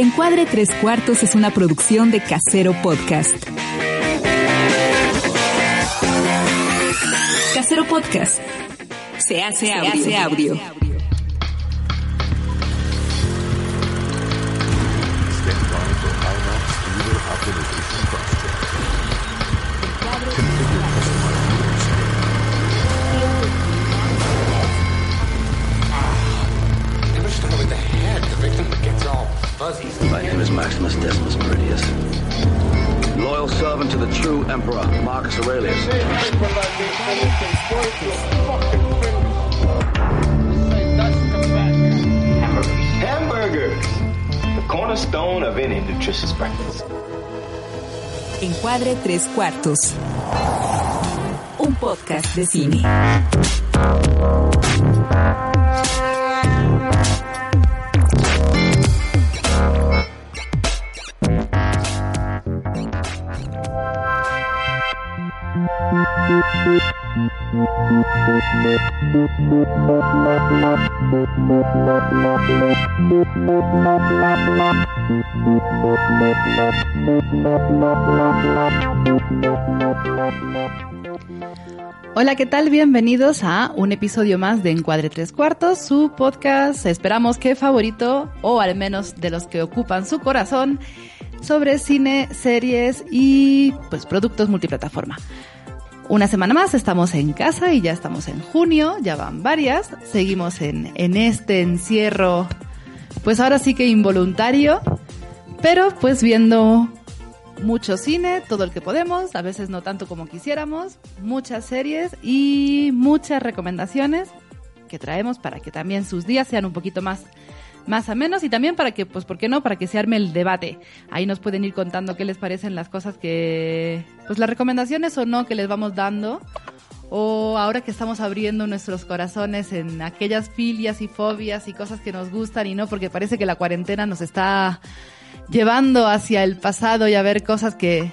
Encuadre Tres Cuartos es una producción de Casero Podcast. Casero Podcast. Se hace audio. Se hace audio. Encuadre Tres Cuartos. Un podcast de cine. Hola, ¿qué tal? Bienvenidos a un episodio más de Encuadre Tres Cuartos, su podcast, esperamos que favorito, o al menos de los que ocupan su corazón, sobre cine, series y pues productos multiplataforma. Una semana más estamos en casa y ya estamos en junio, ya van varias, seguimos en, en este encierro, pues ahora sí que involuntario, pero pues viendo mucho cine, todo el que podemos, a veces no tanto como quisiéramos, muchas series y muchas recomendaciones que traemos para que también sus días sean un poquito más más a menos y también para que, pues, ¿por qué no? Para que se arme el debate. Ahí nos pueden ir contando qué les parecen las cosas que, pues, las recomendaciones o no que les vamos dando. O ahora que estamos abriendo nuestros corazones en aquellas filias y fobias y cosas que nos gustan y no, porque parece que la cuarentena nos está llevando hacia el pasado y a ver cosas que,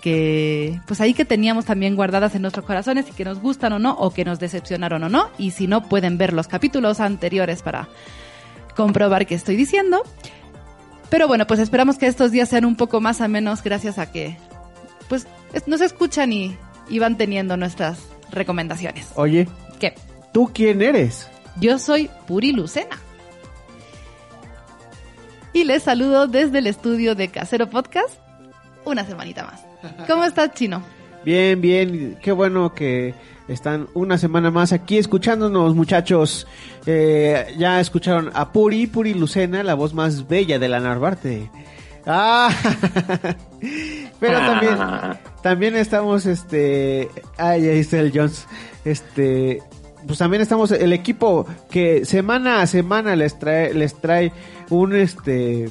que, pues ahí que teníamos también guardadas en nuestros corazones y que nos gustan o no, o que nos decepcionaron o no. Y si no, pueden ver los capítulos anteriores para comprobar qué estoy diciendo. Pero bueno, pues esperamos que estos días sean un poco más a menos gracias a que pues nos escuchan y, y van teniendo nuestras recomendaciones. Oye, ¿Qué? ¿tú quién eres? Yo soy Puri Lucena. Y les saludo desde el estudio de Casero Podcast una semanita más. ¿Cómo estás, Chino? Bien, bien, qué bueno que están una semana más aquí escuchándonos, muchachos. Eh, ya escucharon a Puri, Puri Lucena, la voz más bella de la Narvarte. Ah, pero también, también estamos, este, ay, ahí está el Jones, este, pues también estamos el equipo que semana a semana les trae, les trae un, este,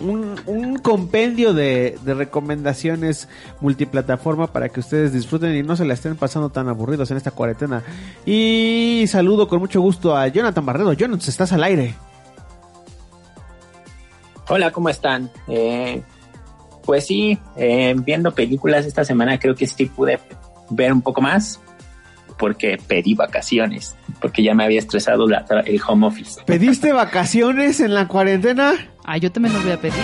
un, un compendio de, de recomendaciones multiplataforma para que ustedes disfruten y no se la estén pasando tan aburridos en esta cuarentena. Y saludo con mucho gusto a Jonathan Barredo. Jonathan, estás al aire. Hola, ¿cómo están? Eh, pues sí, eh, viendo películas esta semana creo que sí pude ver un poco más porque pedí vacaciones, porque ya me había estresado la- el home office. ¿Pediste vacaciones en la cuarentena? Ah, yo también los voy a pedir.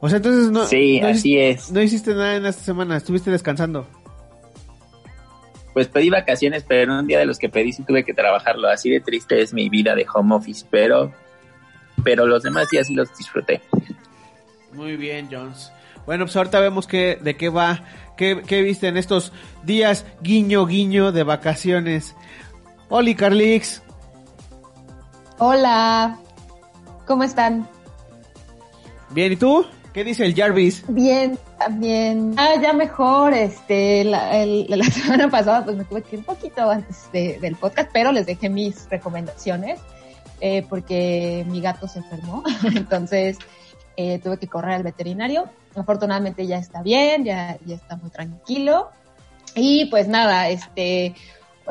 O sea, entonces no, Sí, no así es. no hiciste nada en esta semana, estuviste descansando. Pues pedí vacaciones, pero en un día de los que pedí sí tuve que trabajarlo. Así de triste es mi vida de home office, pero, pero los demás días sí los disfruté. Muy bien, Jones. Bueno, pues ahorita vemos qué, de qué va, qué, qué viste en estos días guiño guiño de vacaciones. Oli Carlix, Hola, ¿cómo están? bien, ¿y tú? ¿Qué dice el Jarvis? Bien, también. Ah, ya mejor, este, la, el- la semana pasada pues me tuve que ir un poquito antes de- del podcast, pero les dejé mis recomendaciones eh, porque mi gato se enfermó, entonces eh, tuve que correr al veterinario. Afortunadamente ya está bien, ya, está muy tranquilo. Y pues nada, este,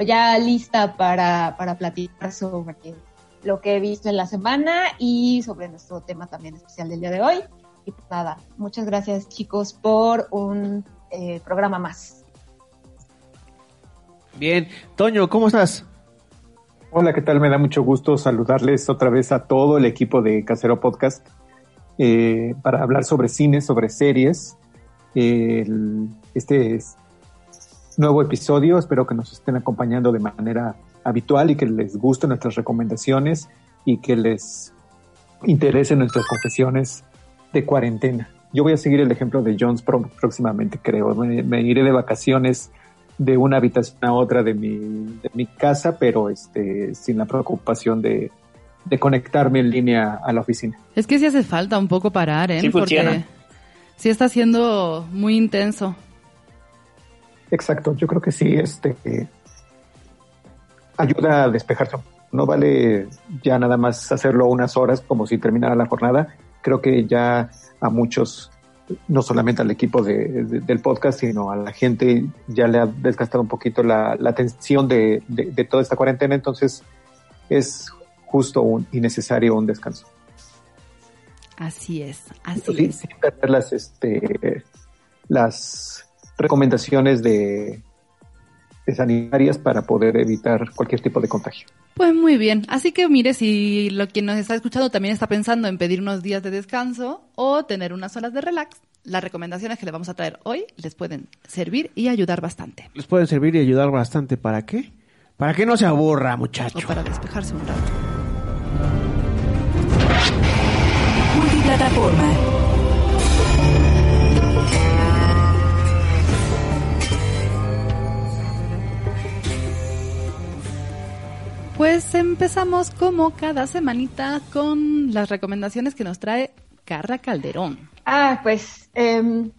ya lista para, para platicar sobre lo que he visto en la semana y sobre nuestro tema también especial del día de hoy. Y pues nada, muchas gracias chicos por un eh, programa más. Bien, Toño, ¿cómo estás? Hola, ¿qué tal? Me da mucho gusto saludarles otra vez a todo el equipo de Casero Podcast eh, para hablar sobre cine, sobre series. Este es nuevo episodio, espero que nos estén acompañando de manera habitual y que les gusten nuestras recomendaciones y que les interesen nuestras confesiones de cuarentena. Yo voy a seguir el ejemplo de Jones próximamente, creo. Me iré de vacaciones de una habitación a otra de mi, de mi casa, pero este, sin la preocupación de, de conectarme en línea a la oficina. Es que sí hace falta un poco parar, ¿eh? Sí funciona. Porque sí está siendo muy intenso. Exacto, yo creo que sí, este eh, ayuda a despejarse. No vale ya nada más hacerlo unas horas como si terminara la jornada. Creo que ya a muchos, no solamente al equipo de- de- del podcast, sino a la gente ya le ha desgastado un poquito la, la tensión de, de- toda esta cuarentena. Entonces es justo un, y necesario un descanso. Así es, así Sí, es. sin perder las, este, las recomendaciones de sanitarias para poder evitar cualquier tipo de contagio. Pues muy bien. Así que mire, si lo quien nos está escuchando también está pensando en pedir unos días de descanso o tener unas horas de relax, las recomendaciones que le vamos a traer hoy les pueden servir y ayudar bastante. Les pueden servir y ayudar bastante. ¿Para qué? Para que no se aburra, O muchacho. para despejarse un rato. Multiplataforma. Empezamos como cada semanita con las recomendaciones que nos trae Carla Calderón. Ah, pues em,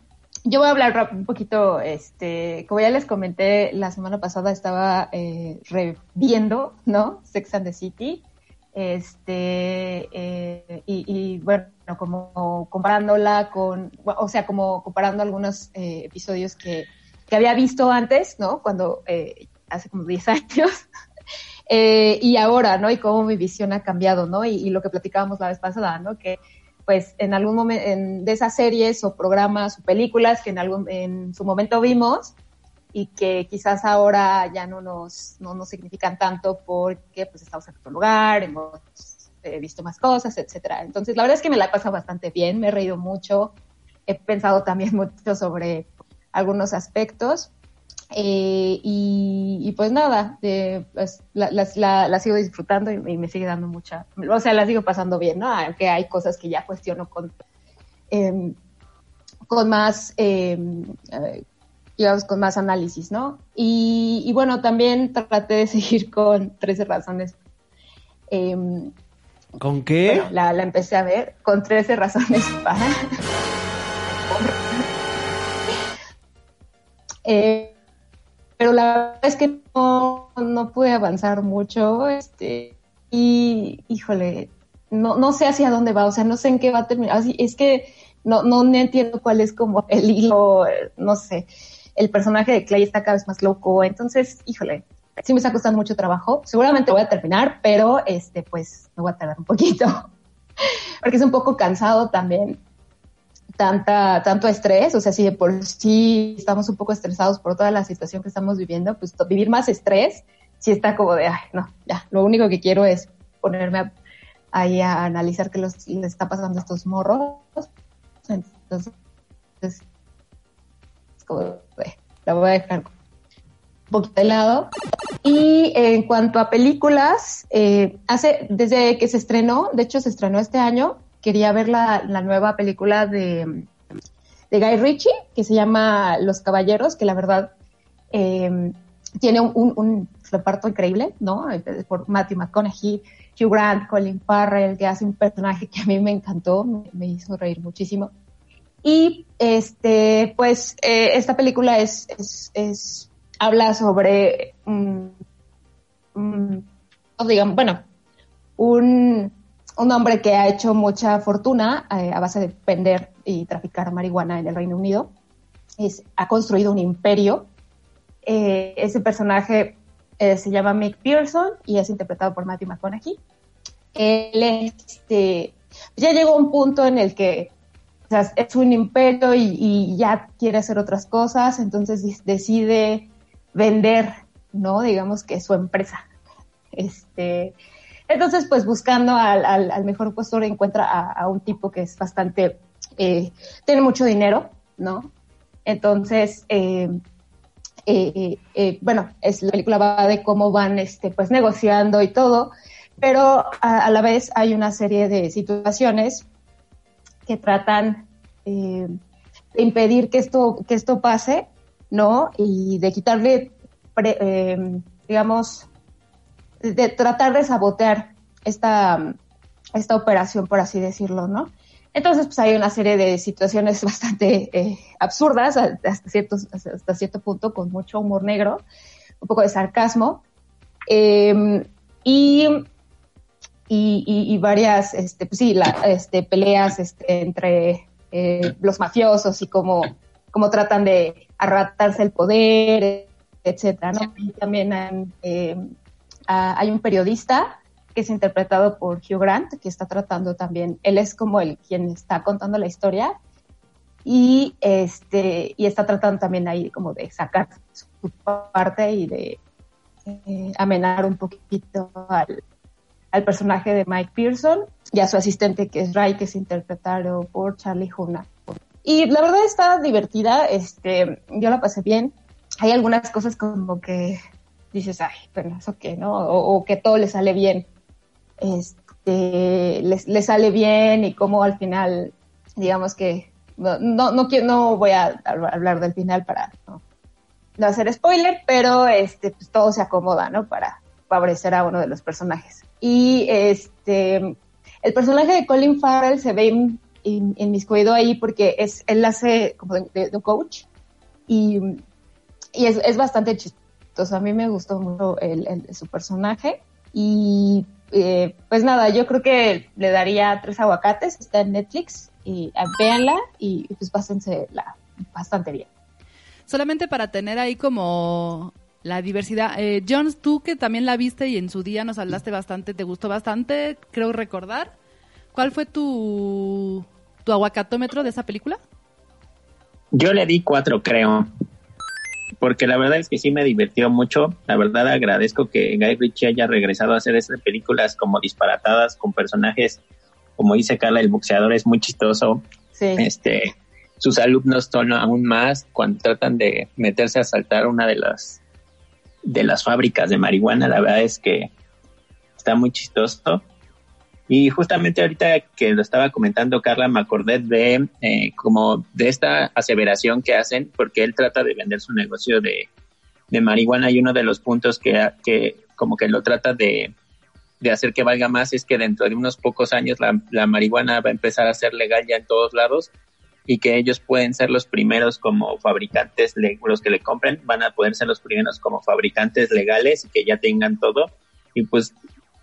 yo voy a hablar un poquito, este, como ya les comenté, la semana pasada estaba eh, reviendo, ¿no? Sex and the City. Este, eh, y, y, bueno, como comparándola con, o sea, como comparando algunos eh, episodios que, que había visto antes, ¿no? Cuando, eh, hace como 10 años. Eh, y ahora, ¿no? Y cómo mi visión ha cambiado, ¿no? Y, y lo que platicábamos la vez pasada, ¿no? Que pues en algún momento de esas series o programas o películas que en algún en su momento vimos y que quizás ahora ya no nos no nos significan tanto porque pues estamos en otro lugar hemos eh, visto más cosas etcétera entonces la verdad es que me la he pasado bastante bien me he reído mucho he pensado también mucho sobre algunos aspectos eh, y, y, pues nada, eh, pues, la, la, la, la, sigo disfrutando y, y, me sigue dando mucha, o sea, la sigo pasando bien, ¿no? Aunque hay cosas que ya cuestiono con, eh, con más, digamos, con más análisis, ¿no? Y, y, bueno, también traté de seguir con 13 razones. Em, ¿Con qué? Bueno, la, la, empecé a ver con 13 razones para... eh, pero la verdad es que no, no pude avanzar mucho, este, y híjole, no, no sé hacia dónde va, o sea, no sé en qué va a terminar, así, es que no, no, entiendo cuál es como el hilo, no sé, el personaje de Clay está cada vez más loco, entonces, híjole, sí me está costando mucho trabajo, seguramente voy a terminar, pero este, pues, me voy a tardar un poquito, porque es un poco cansado también, tanta, tanto estrés, o sea, si de por sí estamos un poco estresados por toda la situación que estamos viviendo, pues vivir más estrés, sí está como de, no, ya, lo único que quiero es ponerme a, ahí a analizar qué les está pasando a estos morros. Entonces, es como de, la voy a dejar un poquito de lado. Y en cuanto a películas, eh, hace, desde que se estrenó, de hecho se estrenó este año, quería ver la, la nueva película de, de, Guy Ritchie, que se llama Los Caballeros, que la verdad eh, tiene un, un, reparto increíble, ¿no? Por Matthew McConaughey, Hugh Grant, Colin Farrell, que hace un personaje que a mí me encantó, me, hizo reír muchísimo. Y este, pues, eh, esta película es, es, es habla sobre, um, bueno, un, un hombre que ha hecho mucha fortuna eh, a base de vender y traficar marihuana en el Reino Unido. Es, ha construido un imperio. Eh, ese personaje eh, se llama Mick Pearson y es interpretado por Matthew McConaughey. Él este, ya llegó a un punto en el que o sea, es un imperio y, y, ya quiere hacer otras cosas, entonces decide vender, ¿no? Digamos que su empresa Este, entonces, pues buscando al, al, al mejor postor encuentra a, a, un tipo que es bastante, eh, tiene mucho dinero, ¿no? Entonces, eh, eh, eh, bueno, es, la película va de cómo van, este, pues negociando y todo, pero a, a la vez hay una serie de situaciones que tratan eh, de impedir que esto, que esto pase, ¿no? Y de quitarle, pre, eh, digamos, de tratar de sabotear esta, esta operación, por así decirlo, ¿no? Entonces, pues hay una serie de situaciones bastante eh, absurdas hasta cierto, hasta cierto punto, con mucho humor negro, un poco de sarcasmo, eh, y, y, y, varias, este, pues sí, la, este, peleas este, entre eh, los mafiosos y cómo, cómo tratan de arratarse el poder, etcétera, ¿no? Y también hay, eh, hay un periodista que es interpretado por Hugh Grant, que está tratando también, él es como el quien está contando la historia y este y está tratando también ahí como de sacar su parte y de eh, amenar un poquito al, al, personaje de Mike Pearson y a su asistente que es Ray, que es interpretado por Charlie Hunnam. Y la verdad está divertida, este, yo la pasé bien. Hay algunas cosas como que dices, ay, pero eso qué, ¿no? O, que todo le sale bien este, les, sale bien y cómo al final, digamos que, no, no, no, quiero, no voy a hablar del final para no, hacer spoiler, pero este, pues todo se acomoda, ¿no? Para favorecer a uno de los personajes. Y este, el personaje de Colin Farrell se ve inmiscuido ahí porque es, él hace como de, de, de coach y, y es, es, bastante chistoso. A mí me gustó mucho el, el, su personaje y eh, pues nada, yo creo que le daría tres aguacates, está en Netflix, y uh, véanla y pues pásense la bastante bien. Solamente para tener ahí como la diversidad. Eh, Jones, tú que también la viste y en su día nos hablaste bastante, te gustó bastante, creo recordar. ¿Cuál fue tu, tu aguacatómetro de esa película? Yo le di cuatro, creo porque la verdad es que sí me divirtió mucho. La verdad agradezco que Guy Ritchie haya regresado a hacer estas películas como disparatadas con personajes, como dice Carla, el boxeador es muy chistoso. Sí. Este, sus alumnos son aún más cuando tratan de meterse a asaltar una de las de las fábricas de marihuana. La verdad es que está muy chistoso. Y justamente ahorita que lo estaba comentando Carla, me acordé de eh, como de esta aseveración que hacen, porque él trata de vender su negocio de, de marihuana y uno de los puntos que, que como que lo trata de, de, hacer que valga más es que dentro de unos pocos años la, la, marihuana va a empezar a ser legal ya en todos lados y que ellos pueden ser los primeros como fabricantes, los que le compren van a poder ser los primeros como fabricantes legales que ya tengan todo. Y pues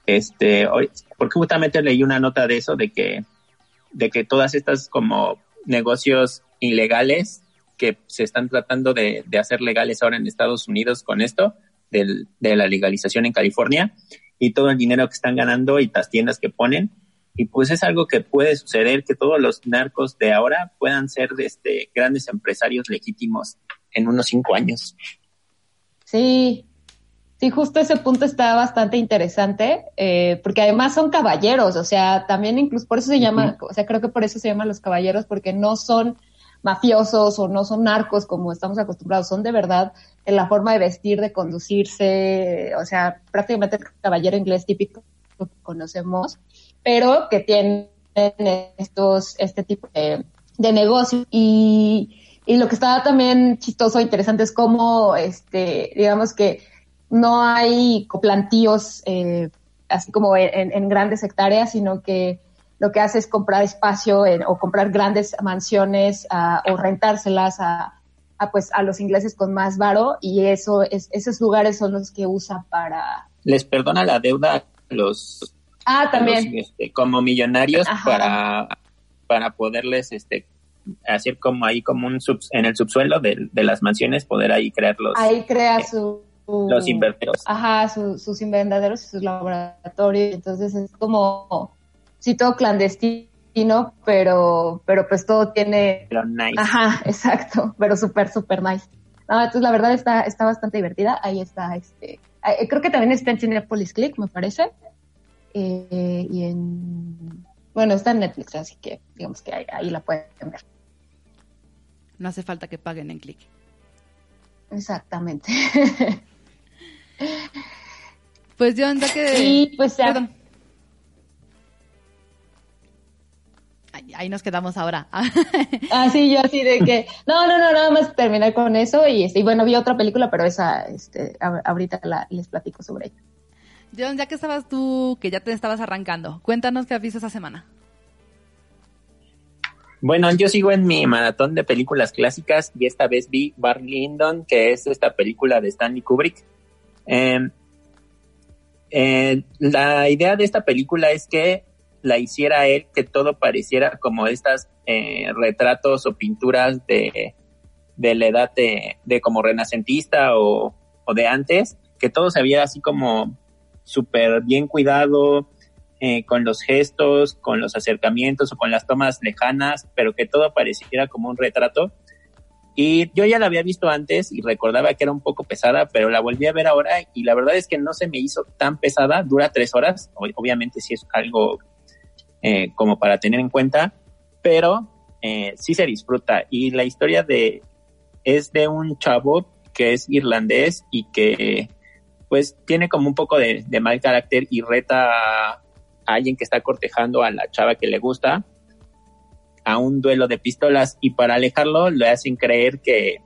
este, porque justamente leí una nota de eso, de que, de que todas estas como negocios ilegales que se están tratando de, de hacer legales ahora en Estados Unidos con esto, del, de la legalización en California, y todo el dinero que están ganando y las tiendas que ponen, y pues es algo que puede suceder, que todos los narcos de ahora puedan ser este, grandes empresarios legítimos en unos cinco años. Sí, Sí, justo ese punto está bastante interesante, eh, porque además son caballeros, o sea, también incluso por eso se llama, uh -huh. o sea, creo que por eso se llaman los caballeros, porque no son mafiosos o no son narcos como estamos acostumbrados, son de verdad en la forma de vestir, de conducirse, o sea, prácticamente el caballero inglés típico que conocemos, pero que tienen estos, este tipo de, de negocios y, y lo que estaba también chistoso e interesante es cómo, este, digamos que no hay plantíos eh, así como en, en, grandes hectáreas, sino que lo que hace es comprar espacio en, o comprar grandes mansiones o rentárselas a, a, pues a los ingleses con más varo y eso es, esos lugares son los que usa para les perdona la deuda a los ah también los, este, como millonarios Ajá. para para poderles este hacer como ahí como un sub, en el subsuelo de, de, las mansiones poder ahí crearlos ahí crea eh, su los invernaderos. Ajá, su, sus invernaderos y sus laboratorios. Entonces es como, sí, todo clandestino, pero, pero pues todo tiene... Pero nice. Ajá, exacto, pero súper, súper nice. No, entonces la verdad está, está bastante divertida. Ahí está este eh, creo que también está en Cinepolis Click, me parece. Eh, y en, bueno, está en Netflix, así que digamos que ahí, ahí la pueden ver. No hace falta que paguen en click. Exactamente. Pues yo ya que... y pues ya, Perdón. Ahí, nos quedamos ahora. Ah, sí, yo así de que, no, no, no, nada más terminar con eso y, este, y bueno, vi otra película, pero esa, este, ahorita la- les platico sobre ella. John, ya que estabas tú, que ya te estabas arrancando, cuéntanos qué has visto esta semana. Bueno, yo sigo en mi maratón de películas clásicas y esta vez vi Barry Lyndon, que es esta película de Stanley Kubrick. Eh, eh, la idea de esta película es que la hiciera él, que todo pareciera como estas eh, retratos o pinturas de, de la edad de, de como renacentista o, o de antes, que todo se viera así como súper bien cuidado, eh, con los gestos, con los acercamientos o con las tomas lejanas, pero que todo pareciera como un retrato. Y yo ya la había visto antes y recordaba que era un poco pesada, pero la volví a ver ahora y la verdad es que no se me hizo tan pesada, dura tres horas, obviamente sí es algo eh, como para tener en cuenta, pero eh, sí se disfruta. Y la historia de es de un chavo que es irlandés y que pues tiene como un poco de mal carácter y reta a alguien que está cortejando a la chava que le gusta a un duelo de pistolas y para alejarlo le hacen creer que,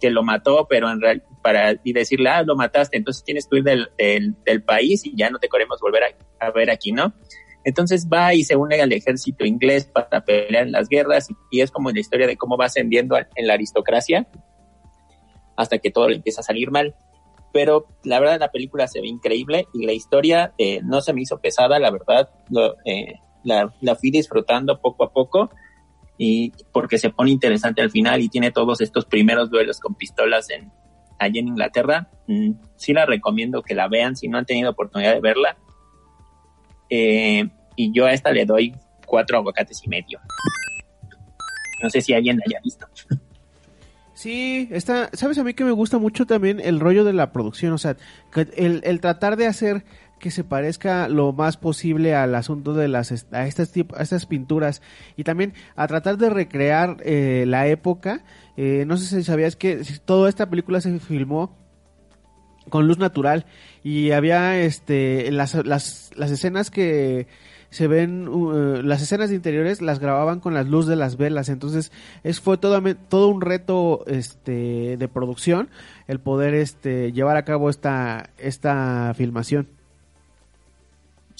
que lo mató, pero en real, para y decirle, ah, lo mataste, entonces tienes que ir del, del, del país y ya no te queremos volver a, a ver aquí, ¿no? Entonces va y se une al ejército inglés para pelear en las guerras y, es como la historia de cómo va ascendiendo en la aristocracia hasta que todo le empieza a salir mal. Pero la verdad la película se ve increíble y la historia eh, no se me hizo pesada, la verdad lo, eh, la, la fui disfrutando poco a poco y porque se pone interesante al final y tiene todos estos primeros duelos con pistolas en allí en Inglaterra. Mm, sí la recomiendo que la vean si no han tenido oportunidad de verla. Eh, y yo a esta le doy cuatro aguacates y medio. No sé si alguien la haya visto. Sí, está, sabes a mí que me gusta mucho también el rollo de la producción, o sea, el, el tratar de hacer que se parezca lo más posible al asunto de las a estas a estas pinturas y también a tratar de recrear eh, la época. Eh, no sé si sabías que toda esta película se filmó con luz natural y había este las, las, las escenas que se ven uh, las escenas de interiores las grababan con las luz de las velas entonces es fue todo, todo un reto este de producción el poder este llevar a cabo esta esta filmación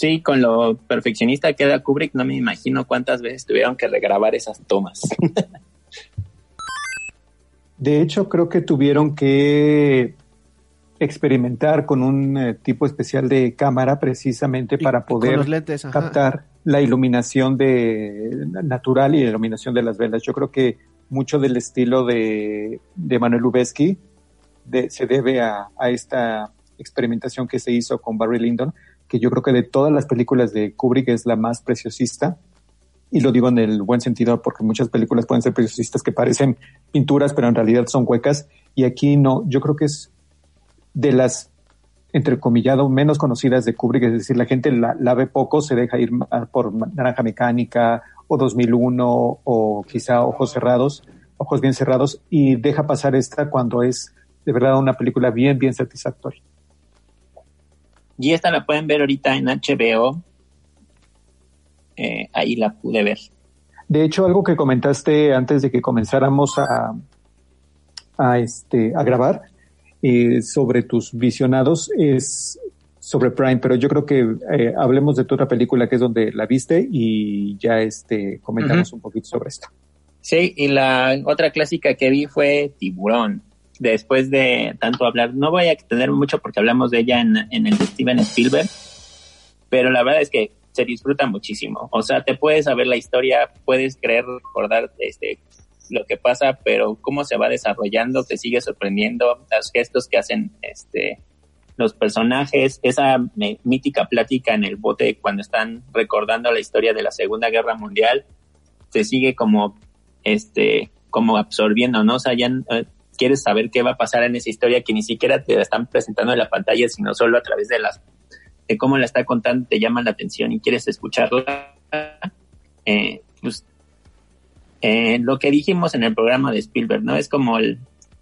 Sí, con lo perfeccionista que era Kubrick, no me imagino cuántas veces tuvieron que regrabar esas tomas. De hecho, creo que tuvieron que experimentar con un eh, tipo especial de cámara precisamente Y- para poder lentes, captar la iluminación de natural y la iluminación de las velas. Yo creo que mucho del estilo de, de Manuel Lubezki de- se debe a, a esta experimentación que se hizo con Barry Lyndon, que yo creo que de todas las películas de Kubrick es la más preciosista. Y lo digo en el buen sentido porque muchas películas pueden ser preciosistas que parecen pinturas, pero en realidad son huecas. Y aquí no, yo creo que es de las entrecomillado menos conocidas de Kubrick, es decir, la gente la, la ve poco, se deja ir por Naranja Mecánica o 2001 o quizá Ojos Cerrados, Ojos Bien Cerrados y deja pasar esta cuando es de verdad una película bien, bien satisfactoria. Y esta la pueden ver ahorita en HBO. Eh, ahí la pude ver. De hecho, algo que comentaste antes de que comenzáramos a, a, este, a grabar eh, sobre tus visionados es sobre Prime, pero yo creo que eh, hablemos de tu otra película que es donde la viste y ya este, comentamos un poquito sobre esto. Sí, y la otra clásica que vi fue Tiburón. Después de tanto hablar, no voy a extender mucho porque hablamos de ella en, en el de Steven Spielberg, pero la verdad es que se disfruta muchísimo. O sea, te puedes saber la historia, puedes creer, recordar este, lo que pasa, pero cómo se va desarrollando te sigue sorprendiendo, los gestos que hacen este, los personajes, esa mítica plática en el bote cuando están recordando la historia de la Segunda Guerra Mundial, se sigue como este como absorbiendo, ¿no? O sea, ya eh, quieres saber qué va a pasar en esa historia que ni siquiera te la están presentando en la pantalla, sino solo a través de las de cómo la está contando, te llama la atención y quieres escucharla, eh, pues eh, lo que dijimos en el programa de Spielberg, ¿no? Es como el,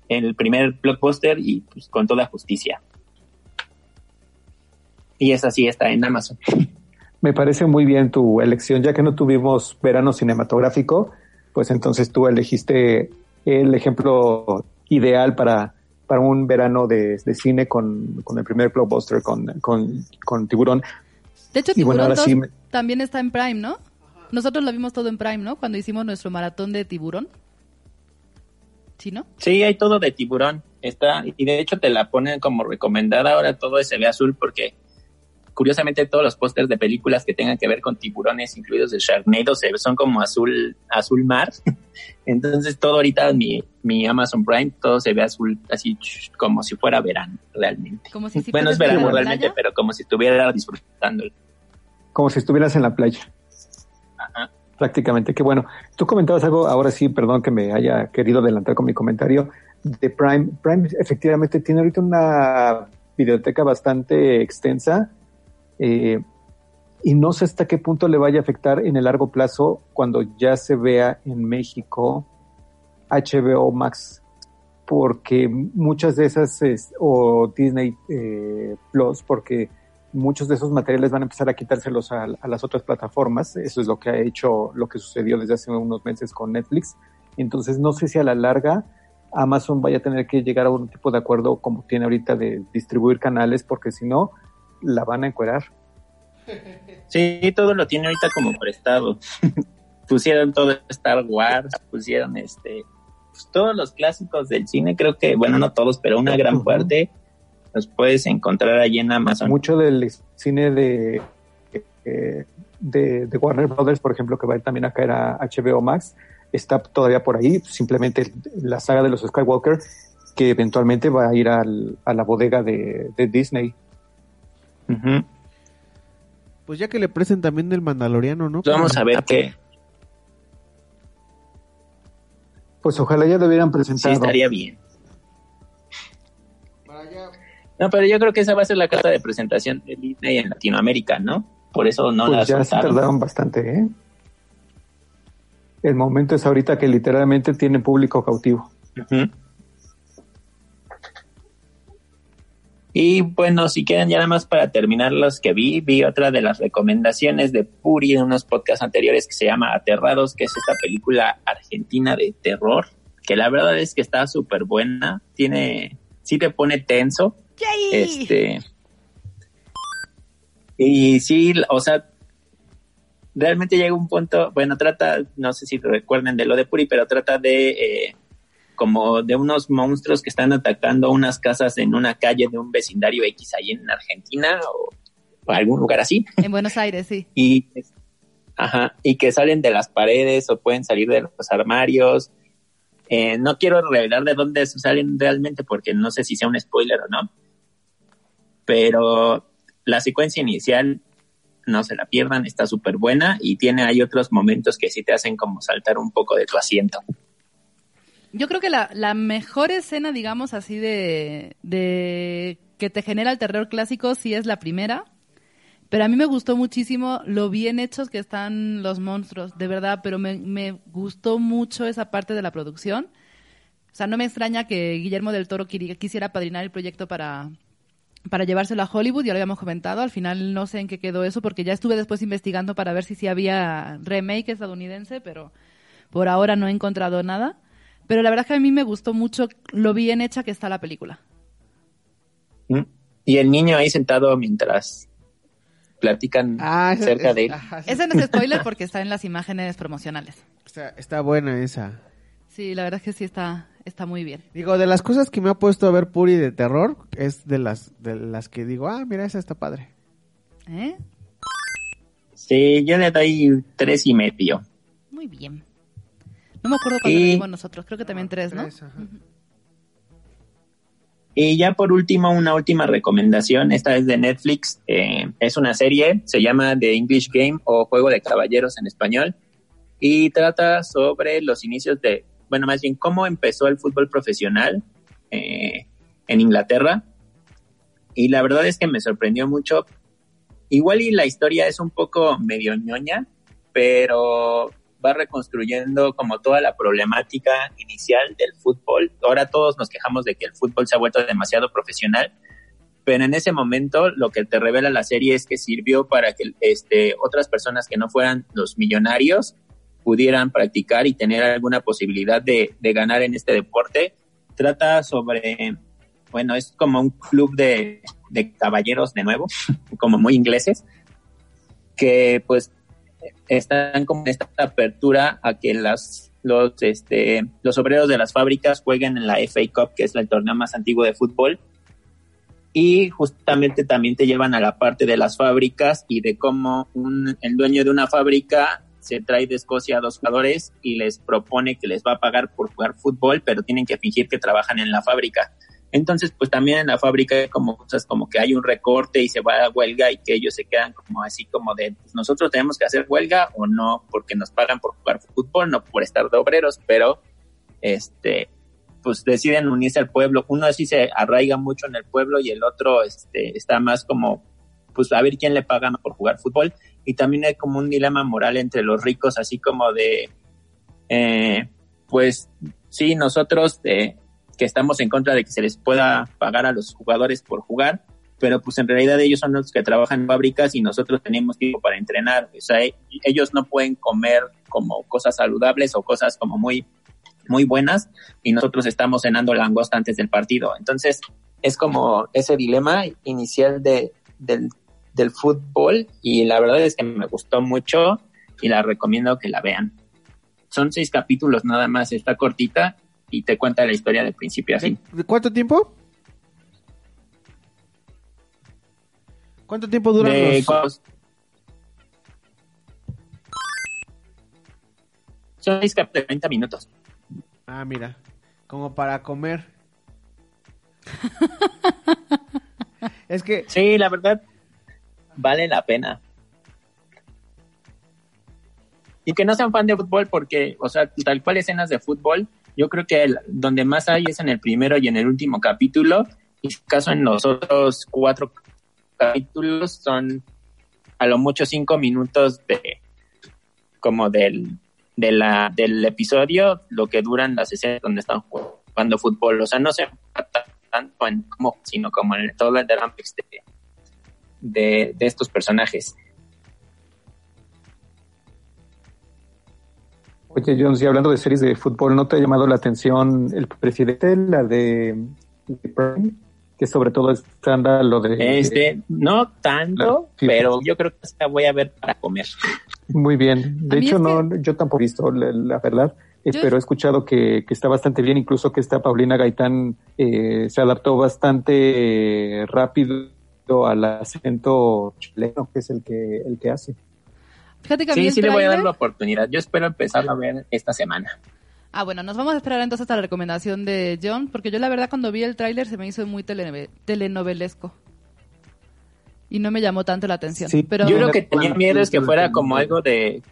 el primer blockbuster y pues con toda justicia. Y esa sí está en Amazon. Me parece muy bien tu elección, ya que no tuvimos verano cinematográfico, pues entonces tú elegiste el ejemplo ideal para, para un verano de, de cine con, con, el primer blockbuster, con, con, con Tiburón. De hecho, Tiburón bueno, 2 sí me... también está en Prime, ¿no? Nosotros lo vimos todo en Prime, ¿no? Cuando hicimos nuestro maratón de Tiburón. ¿Sí, no? Sí, hay todo de Tiburón. Está, y de hecho te la ponen como recomendada. Ahora todo se ve azul porque curiosamente todos los pósters de películas que tengan que ver con tiburones, incluidos de Sharknado, se, son como azul, azul mar. Entonces todo ahorita mi, mi Amazon Prime, todo se ve azul, así como si fuera verano, realmente. Como si bueno, es verano realmente, pero como si estuviera disfrutando. Como si estuvieras en la playa. Ajá. Prácticamente, qué bueno. Tú comentabas algo, ahora sí, perdón que me haya querido adelantar con mi comentario, de Prime. Prime efectivamente tiene ahorita una biblioteca bastante extensa eh, y no sé hasta qué punto le vaya a afectar en el largo plazo cuando ya se vea en México HBO Max, porque muchas de esas, es, o Disney eh, Plus, porque muchos de esos materiales van a empezar a quitárselos a, a, las otras plataformas. Eso es lo que ha hecho, lo que sucedió desde hace unos meses con Netflix. Entonces no sé si a la larga Amazon vaya a tener que llegar a un tipo de acuerdo como tiene ahorita de distribuir canales, porque si no, la van a encuerar. Sí, todo lo tiene ahorita como prestado. pusieron todo Star Wars, pusieron este, pues, todos los clásicos del cine, creo que, bueno, no todos, pero una gran parte los puedes encontrar allí en Amazon. Mucho del cine de, eh, de, de, Warner Brothers, por ejemplo, que va también a caer a HBO Max, está todavía por ahí, simplemente la saga de los Skywalker, que eventualmente va a ir al, a la bodega de, de Disney. Uh -huh. Pues ya que le presenten también del Mandaloriano, ¿no? Pues vamos a ver qué. Pues ojalá ya lo hubieran presentado. Sí, estaría bien. No, pero yo creo que esa va a ser la carta de presentación de Disney en Latinoamérica, ¿no? Por eso no pues la ya se tardaron bastante, ¿eh? El momento es ahorita que literalmente tiene público cautivo. Uh -huh. Y bueno, si quieren ya nada más para terminar los que vi, vi otra de las recomendaciones de Puri en unos podcasts anteriores que se llama Aterrados, que es esta película argentina de terror, que la verdad es que está súper buena, tiene, sí te pone tenso. Yay. Este. Y sí, o sea, realmente llega un punto, bueno, trata, no sé si recuerden de lo de Puri, pero trata de eh, como de unos monstruos que están atacando unas casas en una calle de un vecindario X ahí en Argentina o, o algún lugar así. En Buenos Aires, sí. Y, ajá, y que salen de las paredes o pueden salir de los armarios. Eh, no quiero revelar de dónde salen realmente porque no sé si sea un spoiler o no. Pero la secuencia inicial no se la pierdan, está súper buena y tiene hay otros momentos que sí te hacen como saltar un poco de tu asiento. Yo creo que la, la mejor escena, digamos así, de, de que te genera el terror clásico sí es la primera. Pero a mí me gustó muchísimo lo bien hechos que están los monstruos, de verdad, pero me, me gustó mucho esa parte de la producción. O sea, no me extraña que Guillermo del Toro quisiera padrinar el proyecto para, para llevárselo a Hollywood, ya lo habíamos comentado, al final no sé en qué quedó eso, porque ya estuve después investigando para ver si sí había remake estadounidense, pero por ahora no he encontrado nada. Pero la verdad es que a mí me gustó mucho lo bien hecha que está la película. Y el niño ahí sentado mientras platican ah, cerca es, de él. Ajá, sí. Ese no es spoiler porque está en las imágenes promocionales. Está, está buena esa. Sí, la verdad es que sí está, está muy bien. Digo, de las cosas que me ha puesto a ver Puri de terror, es de las, de las que digo, ah, mira, esa está padre. ¿Eh? Sí, yo le doy tres y medio. Muy bien. No me acuerdo cuándo y... lo vimos nosotros, creo que también ah, tres, ¿no? Tres, y ya por último, una última recomendación, esta es de Netflix, eh, es una serie, se llama The English Game o Juego de Caballeros en español, y trata sobre los inicios de bueno, más bien cómo empezó el fútbol profesional eh, en Inglaterra. Y la verdad es que me sorprendió mucho. Igual y la historia es un poco medio ñoña, pero va reconstruyendo como toda la problemática inicial del fútbol. Ahora todos nos quejamos de que el fútbol se ha vuelto demasiado profesional, pero en ese momento lo que te revela la serie es que sirvió para que este, otras personas que no fueran los millonarios pudieran practicar y tener alguna posibilidad de, de ganar en este deporte. Trata sobre, bueno, es como un club de, de caballeros de nuevo, como muy ingleses, que pues están como en esta apertura a que las, los, este, los obreros de las fábricas jueguen en la FA Cup, que es el torneo más antiguo de fútbol. Y justamente también te llevan a la parte de las fábricas y de cómo un, el dueño de una fábrica se trae de Escocia a dos jugadores y les propone que les va a pagar por jugar fútbol, pero tienen que fingir que trabajan en la fábrica. Entonces, pues también en la fábrica hay como cosas como que hay un recorte y se va a huelga y que ellos se quedan como así como de, pues nosotros tenemos que hacer huelga o no, porque nos pagan por jugar fútbol, no por estar de obreros, pero este, pues deciden unirse al pueblo. Uno así se arraiga mucho en el pueblo y el otro este, está más como, pues a ver quién le paga por jugar fútbol. Y también hay como un dilema moral entre los ricos, así como de, eh, pues sí, nosotros eh, que estamos en contra de que se les pueda pagar a los jugadores por jugar, pero pues en realidad ellos son los que trabajan en fábricas y nosotros tenemos tiempo para entrenar. O sea, ellos no pueden comer como cosas saludables o cosas como muy, muy buenas y nosotros estamos cenando langosta antes del partido. Entonces, es como ese dilema inicial de, del, del fútbol y la verdad es que me gustó mucho y la recomiendo que la vean. Son seis capítulos nada más, está cortita y te cuenta la historia de principio a fin. ¿De cuánto tiempo? ¿Cuánto tiempo duran De los...? cos- Son de 30 minutos. Ah, mira, como para comer. es que Sí, la verdad, vale la pena. Y que no sean fan de fútbol porque, o sea, tal cual escenas de fútbol, yo creo que el- donde más hay es en el primero y en el último capítulo. Y si acaso en los otros cuatro capítulos son a lo mucho cinco minutos de como del de la del episodio lo que duran las escenas donde están jugando fútbol o sea no se enfoca tanto en cómo sino como en todo el drama de, de estos personajes Oye, John, si hablando de series de fútbol, ¿no te ha llamado la atención el presidente, la de, de Prime? Que sobre todo está lo de... este no tanto sí, pero yo creo que esta voy a ver para comer Muy bien. De hecho, es no, yo tampoco he visto, la, la verdad, eh, pero he escuchado que, que está bastante bien, incluso que esta Paulina Gaitán eh, se adaptó bastante eh, rápido al acento chileno, que es el que, el que hace. Fíjate que a mí sí el sí le voy a dar la oportunidad yo espero empezarlo a ver esta semana Ah, bueno, nos vamos a esperar entonces hasta la recomendación de John, porque yo la verdad cuando vi el tráiler se me hizo muy telenovelesco. Y no me llamó tanto la atención. Sí, pero yo lo que tenía miedo es que fuera como algo de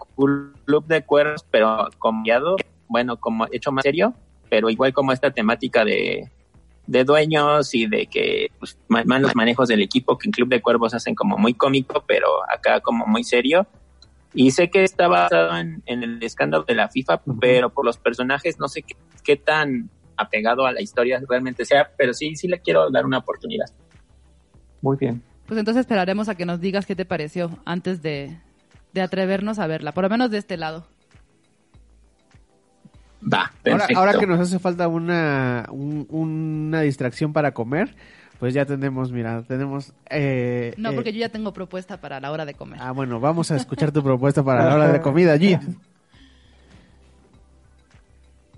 club de cuernos pero cambiado bueno como hecho más serio pero igual como esta temática de de dueños y de que pues, ma- malos manejos del equipo que en Club de Cuervos hacen como muy cómico, pero acá como muy serio. Y sé que está basado en, en el escándalo de la FIFA, pero por los personajes no sé qué, qué tan apegado a la historia realmente sea, pero sí, sí le quiero dar una oportunidad. Muy bien. Pues entonces esperaremos a que nos digas qué te pareció antes de, de atrevernos a verla, por lo menos de este lado. Va, ahora, perfecto. ahora que nos hace falta una, un- una distracción para comer, pues ya tenemos, mira, tenemos... eh, No, eh, porque yo ya tengo propuesta para la hora de comer. Ah, bueno, vamos a escuchar tu propuesta para la hora de comida, Jit.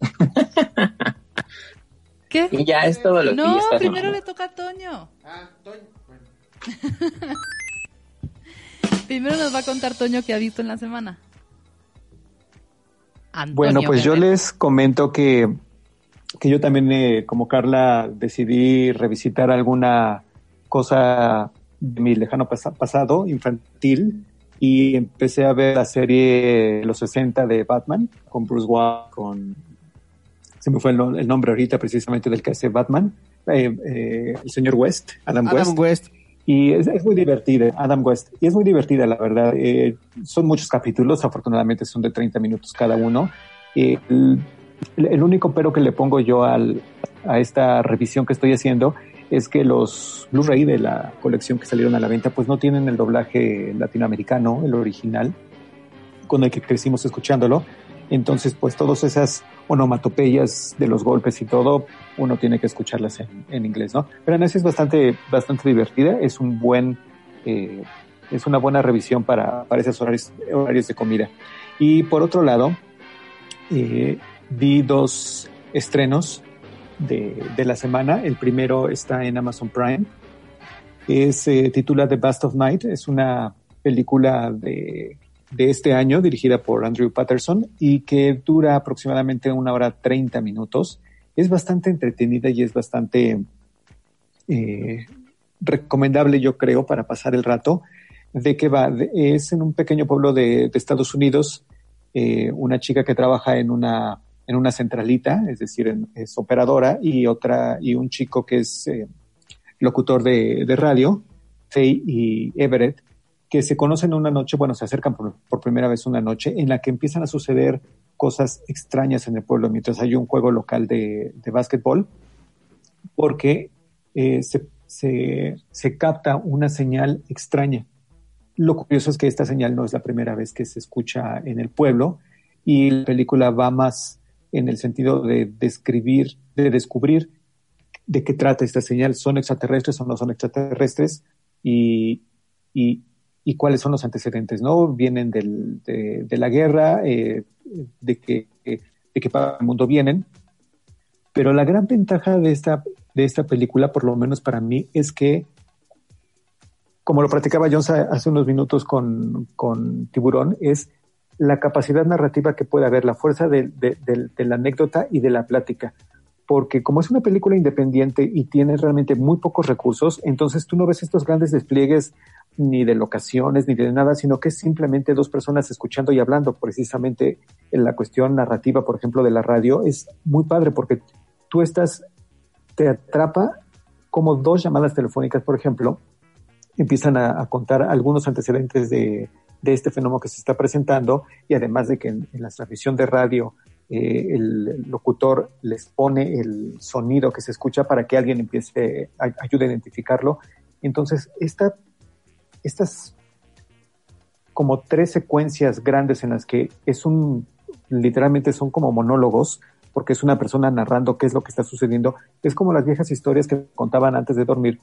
¿Qué? Y ya es todo lo que No, esta primero le toca a Toño. primero nos va a contar Toño qué ha visto en la semana. Antonio, Bueno, pues yo les comento que, que yo también, eh, como Carla, decidí revisitar alguna cosa de mi lejano pasa- pasado infantil y empecé a ver la serie Los 60 de Batman con Bruce Wayne, con se me fue el, no- el nombre ahorita precisamente del que hace Batman, eh, eh, el señor West, Adam, Adam West. West. Y es, es muy divertida, Adam West. Y es muy divertida, la verdad. Eh, son muchos capítulos, afortunadamente son de 30 minutos cada uno. El, el único pero que le pongo yo al, a esta revisión que estoy haciendo es que los Blu-ray de la colección que salieron a la venta pues no tienen el doblaje latinoamericano, el original, con el que crecimos escuchándolo. Entonces, pues todas esas onomatopeyas de los golpes y todo, uno tiene que escucharlas en, en inglés, ¿no? Pero aún así es bastante, bastante divertida, es un buen, eh, es una buena revisión para, para esos horarios, horarios de comida. Y por otro lado, eh, vi dos estrenos de, de la semana. El primero está en Amazon Prime. Es eh, titula The Best of Night. Es una película de, de este año dirigida por Andrew Patterson y que dura aproximadamente una hora 30 minutos. Es bastante entretenida y es bastante eh, recomendable, yo creo, para pasar el rato. ¿De qué va? Es en un pequeño pueblo de, de Estados Unidos, eh, una chica que trabaja en una, en una centralita, es decir, es operadora, y otra, y un chico que es eh, locutor de, radio, Faye y Everett, que se conocen una noche, bueno, se acercan por, primera vez una noche, en la que empiezan a suceder cosas extrañas en el pueblo mientras hay un juego local de, de básquetbol, porque eh, se, se capta una señal extraña. Lo curioso es que esta señal no es la primera vez que se escucha en el pueblo y la película va más en el sentido de describir, de descubrir de qué trata esta señal. ¿Son extraterrestres o no son extraterrestres? Y, y, y cuáles son los antecedentes, ¿no? Vienen del, de, de la guerra, eh, de que, de que para el mundo vienen. Pero la gran ventaja de esta, de esta película, por lo menos para mí, es que como lo practicaba Jones hace unos minutos con, con Tiburón, es la capacidad narrativa que puede haber, la fuerza de, de, de, la anécdota y de la plática. Porque como es una película independiente y tiene realmente muy pocos recursos, entonces tú no ves estos grandes despliegues ni de locaciones ni de nada, sino que es simplemente dos personas escuchando y hablando. Precisamente en la cuestión narrativa, por ejemplo, de la radio, es muy padre porque tú estás, te atrapa como dos llamadas telefónicas, por ejemplo, empiezan a contar algunos antecedentes de, de, este fenómeno que se está presentando y además de que en, la transmisión de radio eh, el locutor les pone el sonido que se escucha para que alguien empiece, ayude a identificarlo. Entonces, esta, estas como tres secuencias grandes en las que es un, literalmente son como monólogos, porque es una persona narrando qué es lo que está sucediendo, es como las viejas historias que contaban antes de dormir,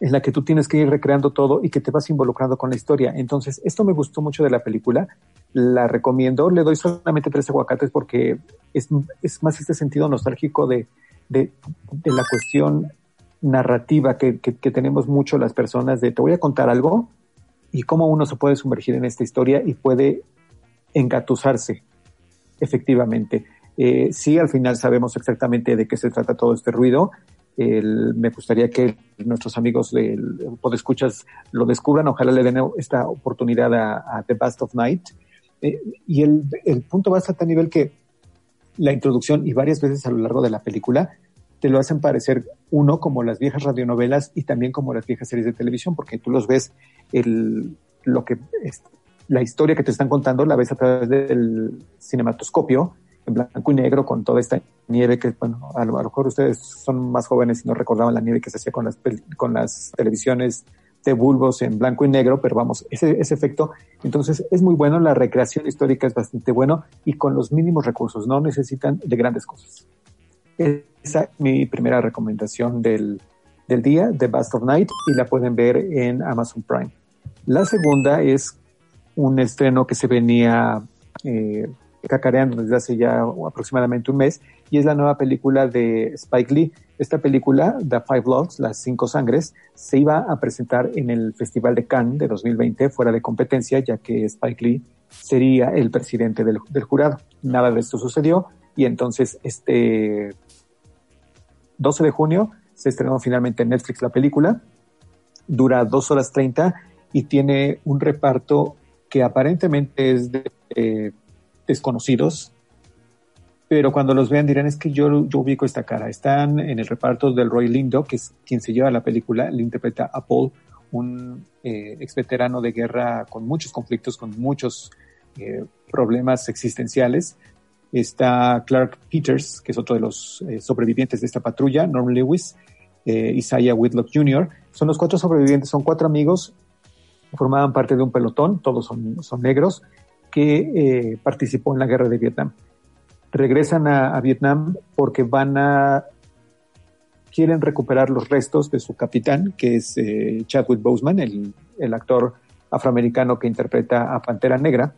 en la que tú tienes que ir recreando todo y que te vas involucrando con la historia. Entonces, esto me gustó mucho de la película, la recomiendo, le doy solamente tres aguacates porque es, es más este sentido nostálgico de, de, la cuestión narrativa que, que, que, tenemos mucho las personas de te voy a contar algo y cómo uno se puede sumergir en esta historia y puede engatusarse efectivamente. Eh, sí, al final sabemos exactamente de qué se trata todo este ruido, el, me gustaría que nuestros amigos del Podescuchas lo descubran, ojalá le den esta oportunidad a, The Best of Night. Eh, y el, el, punto va hasta a nivel que la introducción y varias veces a lo largo de la película te lo hacen parecer uno como las viejas radionovelas y también como las viejas series de televisión, porque tú los ves, el, lo que es, la historia que te están contando la ves a través del cinematoscopio, en blanco y negro con toda esta nieve que, bueno, a lo, mejor ustedes son más jóvenes y no recordaban la nieve que se hacía con las, con las televisiones de bulbos en blanco y negro, pero vamos, ese, ese efecto, entonces es muy bueno, la recreación histórica es bastante bueno y con los mínimos recursos, no necesitan de grandes cosas. Esa es mi primera recomendación del, del día, The Best of Night, y la pueden ver en Amazon Prime. La segunda es un estreno que se venía eh, cacareando desde hace ya aproximadamente un mes y es la nueva película de Spike Lee. Esta película, The Five Bloods, Las Cinco Sangres, se iba a presentar en el Festival de Cannes de 2020 fuera de competencia, ya que Spike Lee sería el presidente del, jurado. Nada de esto sucedió y entonces este 12 de junio se estrenó finalmente en Netflix la película. Dura dos horas 30 y tiene un reparto que aparentemente es de eh, desconocidos, pero cuando los vean dirán es que yo, yo ubico esta cara. Están en el reparto del Roy Lindo, que es quien se lleva la película, le interpreta a Paul, un eh, ex veterano de guerra con muchos conflictos, con muchos eh, problemas existenciales. Está Clark Peters, que es otro de los eh, sobrevivientes de esta patrulla, Norm Lewis, Isaiah Whitlock Jr. Son los cuatro sobrevivientes, son cuatro amigos, formaban parte de un pelotón, todos son, son negros, que eh, participó en la guerra de Vietnam. Regresan a, Vietnam porque van a quieren recuperar los restos de su capitán, que es eh, Chadwick Boseman, el, el, actor afroamericano que interpreta a Pantera Negra.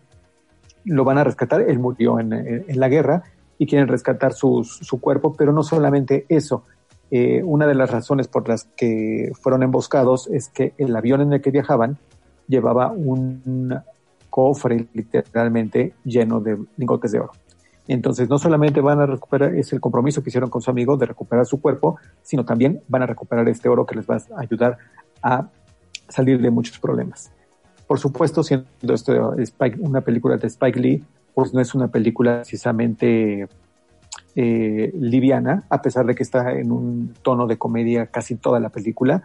Lo van a rescatar, él murió en, en la guerra y quieren rescatar su, su, cuerpo, pero no solamente eso. Eh, una de las razones por las que fueron emboscados es que el avión en el que viajaban llevaba un cofre literalmente lleno de lingotes de oro. Entonces, no solamente van a recuperar, es el compromiso que hicieron con su amigo de recuperar su cuerpo, sino también van a recuperar este oro que les va a ayudar a salir de muchos problemas. Por supuesto, siendo esto una película de Spike Lee, pues no es una película precisamente eh, liviana, a pesar de que está en un tono de comedia casi toda la película,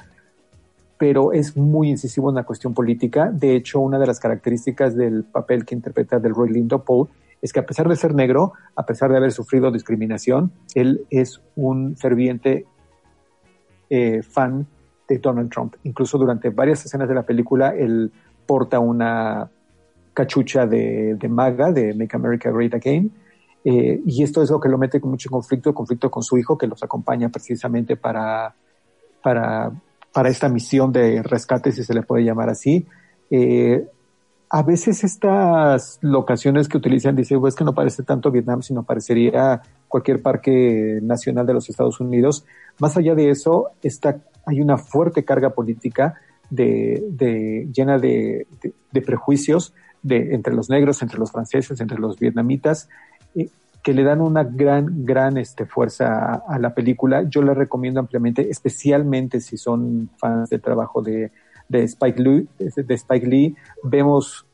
pero es muy incisivo en la cuestión política. De hecho, una de las características del papel que interpreta del Roy Lindo Paul es que a pesar de ser negro, a pesar de haber sufrido discriminación, él es un ferviente eh, fan de Donald Trump. Incluso durante varias escenas de la película, él porta una cachucha de, de MAGA, de Make America Great Again, eh, y esto es lo que lo mete con mucho conflicto, conflicto con su hijo, que los acompaña precisamente para, para, para esta misión de rescate, si se le puede llamar así. Eh, a veces estas locaciones que utilizan, dice, pues que no parece tanto Vietnam, sino parecería cualquier parque nacional de los Estados Unidos. Más allá de eso, está, hay una fuerte carga política de, de llena de, de, de, prejuicios de, entre los negros, entre los franceses, entre los vietnamitas, eh, que le dan una gran, gran este, fuerza a, la película. Yo la recomiendo ampliamente, especialmente si son fans del trabajo de, de Spike Lee, de Spike Lee, vemos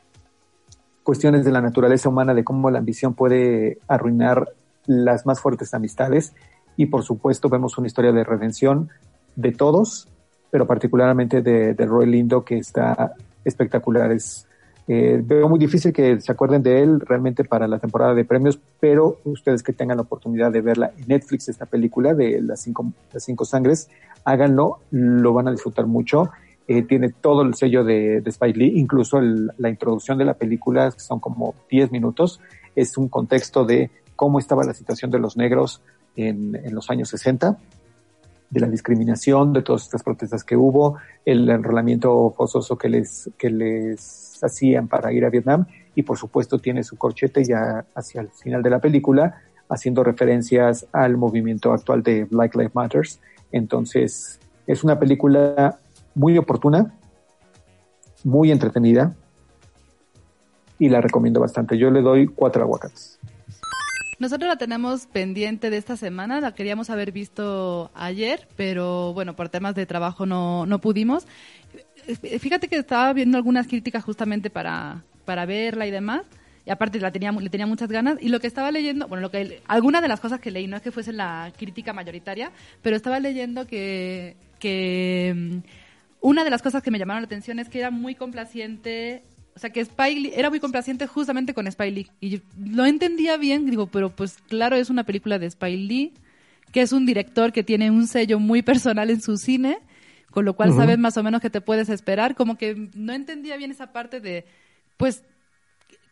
cuestiones de la naturaleza humana, de cómo la ambición puede arruinar las más fuertes amistades y por supuesto vemos una historia de redención de todos, pero particularmente de, de Roy Lindo que está espectacular. Es, eh, veo muy difícil que se acuerden de él realmente para la temporada de premios, pero ustedes que tengan la oportunidad de verla en Netflix, esta película de las cinco, las cinco sangres, háganlo, lo van a disfrutar mucho. Eh, tiene todo el sello de, de Lee, incluso la introducción de la película, que son como 10 minutos, es un contexto de cómo estaba la situación de los negros en, en los años 60, de la discriminación, de todas estas protestas que hubo, el enrolamiento forzoso que les, que les hacían para ir a Vietnam y por supuesto tiene su corchete ya hacia el final de la película haciendo referencias al movimiento actual de Black Lives Matters. Entonces, es una película muy oportuna, muy entretenida y la recomiendo bastante. Yo le doy cuatro aguacates. Nosotros la tenemos pendiente de esta semana, la queríamos haber visto ayer, pero bueno, por temas de trabajo no, no pudimos. Fíjate que estaba viendo algunas críticas justamente para, para verla y demás, y aparte la tenía, le tenía muchas ganas, y lo que estaba leyendo, bueno, lo que algunas de las cosas que leí, no es que fuese la crítica mayoritaria, pero estaba leyendo que, que una de las cosas que me llamaron la atención es que era muy complaciente, o sea, que Spike Lee era muy complaciente justamente con Spike Lee. Y yo lo entendía bien, digo, pero pues claro, es una película de Spike Lee, que es un director que tiene un sello muy personal en su cine, con lo cual uh -huh. sabes más o menos que te puedes esperar. Como que no entendía bien esa parte de, pues,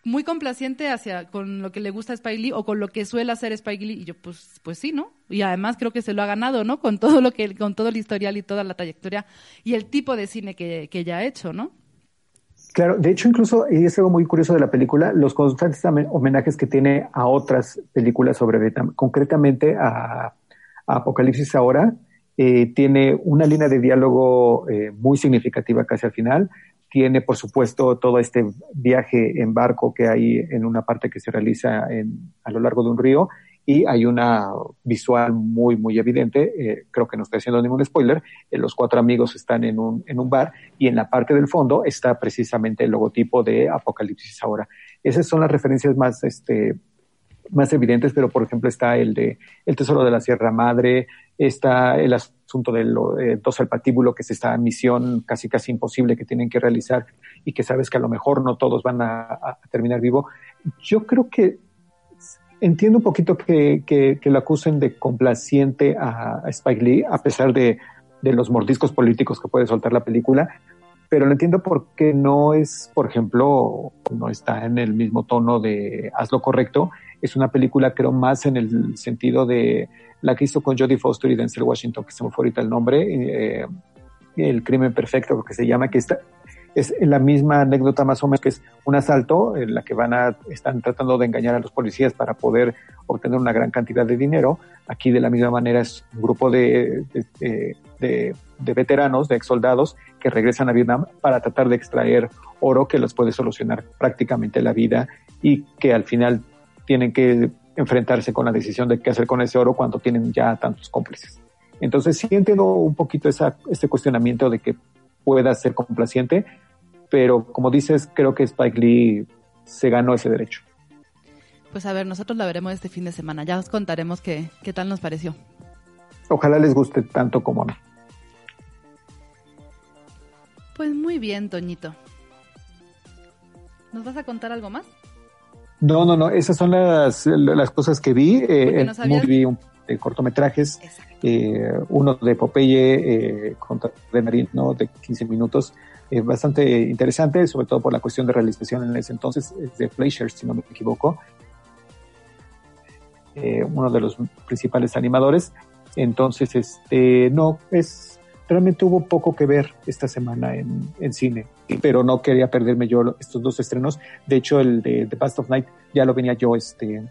muy complaciente hacia con lo que le gusta a Spike Lee o con lo que suele hacer Spike Lee y yo pues pues sí no y además creo que se lo ha ganado no con todo lo que con todo el historial y toda la trayectoria y el tipo de cine que, que ya ha hecho no Claro, de hecho incluso, y es algo muy curioso de la película, los constantes homenajes que tiene a otras películas sobre Vietnam, concretamente a, Apocalipsis Ahora, eh, tiene una línea de diálogo eh, muy significativa casi al final, tiene, por supuesto, todo este viaje en barco que hay en una parte que se realiza en, a lo largo de un río y hay una visual muy, muy evidente. Eh, creo que no estoy haciendo ningún spoiler. Eh, los cuatro amigos están en un, en un bar y en la parte del fondo está precisamente el logotipo de Apocalipsis ahora. Esas son las referencias más este, más evidentes, pero por ejemplo está el de El Tesoro de la Sierra Madre, está el asunto del eh, dos al patíbulo, que es esta misión casi casi imposible que tienen que realizar y que sabes que a lo mejor no todos van a, a terminar vivo. Yo creo que entiendo un poquito que, que, que lo acusen de complaciente a, Spike Lee, a pesar de, de los mordiscos políticos que puede soltar la película, pero lo entiendo porque no es, por ejemplo, no está en el mismo tono de Haz lo correcto. Es una película, creo, más en el sentido de la que hizo con Jodie Foster y Denzel Washington, que se me fue ahorita el nombre, eh, El crimen perfecto, que se llama, que está, es la misma anécdota más o menos, que es un asalto en la que van a, están tratando de engañar a los policías para poder obtener una gran cantidad de dinero. Aquí de la misma manera es un grupo de, de, veteranos, de ex soldados, que regresan a Vietnam para tratar de extraer oro que les puede solucionar prácticamente la vida y que al final tienen que enfrentarse con la decisión de qué hacer con ese oro cuando tienen ya tantos cómplices. Entonces sí entiendo un poquito esa, este cuestionamiento de que pueda ser complaciente, pero como dices, creo que Spike Lee se ganó ese derecho. Pues a ver, nosotros la veremos este fin de semana. Ya os contaremos qué, qué tal nos pareció. Ojalá les guste tanto como a mí. Pues muy bien, Toñito. ¿Nos vas a contar algo más? No, no, no, esas son las, las cosas que vi. Eh, no sabías... vi un, de cortometrajes, eh, uno de Popeye eh, contra de Marino de 15 minutos, eh, bastante interesante, sobre todo por la cuestión de realización en ese entonces, de Fleischer, si no me equivoco, eh, uno de los principales animadores. Entonces, este, no, es realmente hubo poco que ver esta semana en, en, cine, pero no quería perderme yo estos dos estrenos. De hecho, el de The Past of Night ya lo venía yo, este,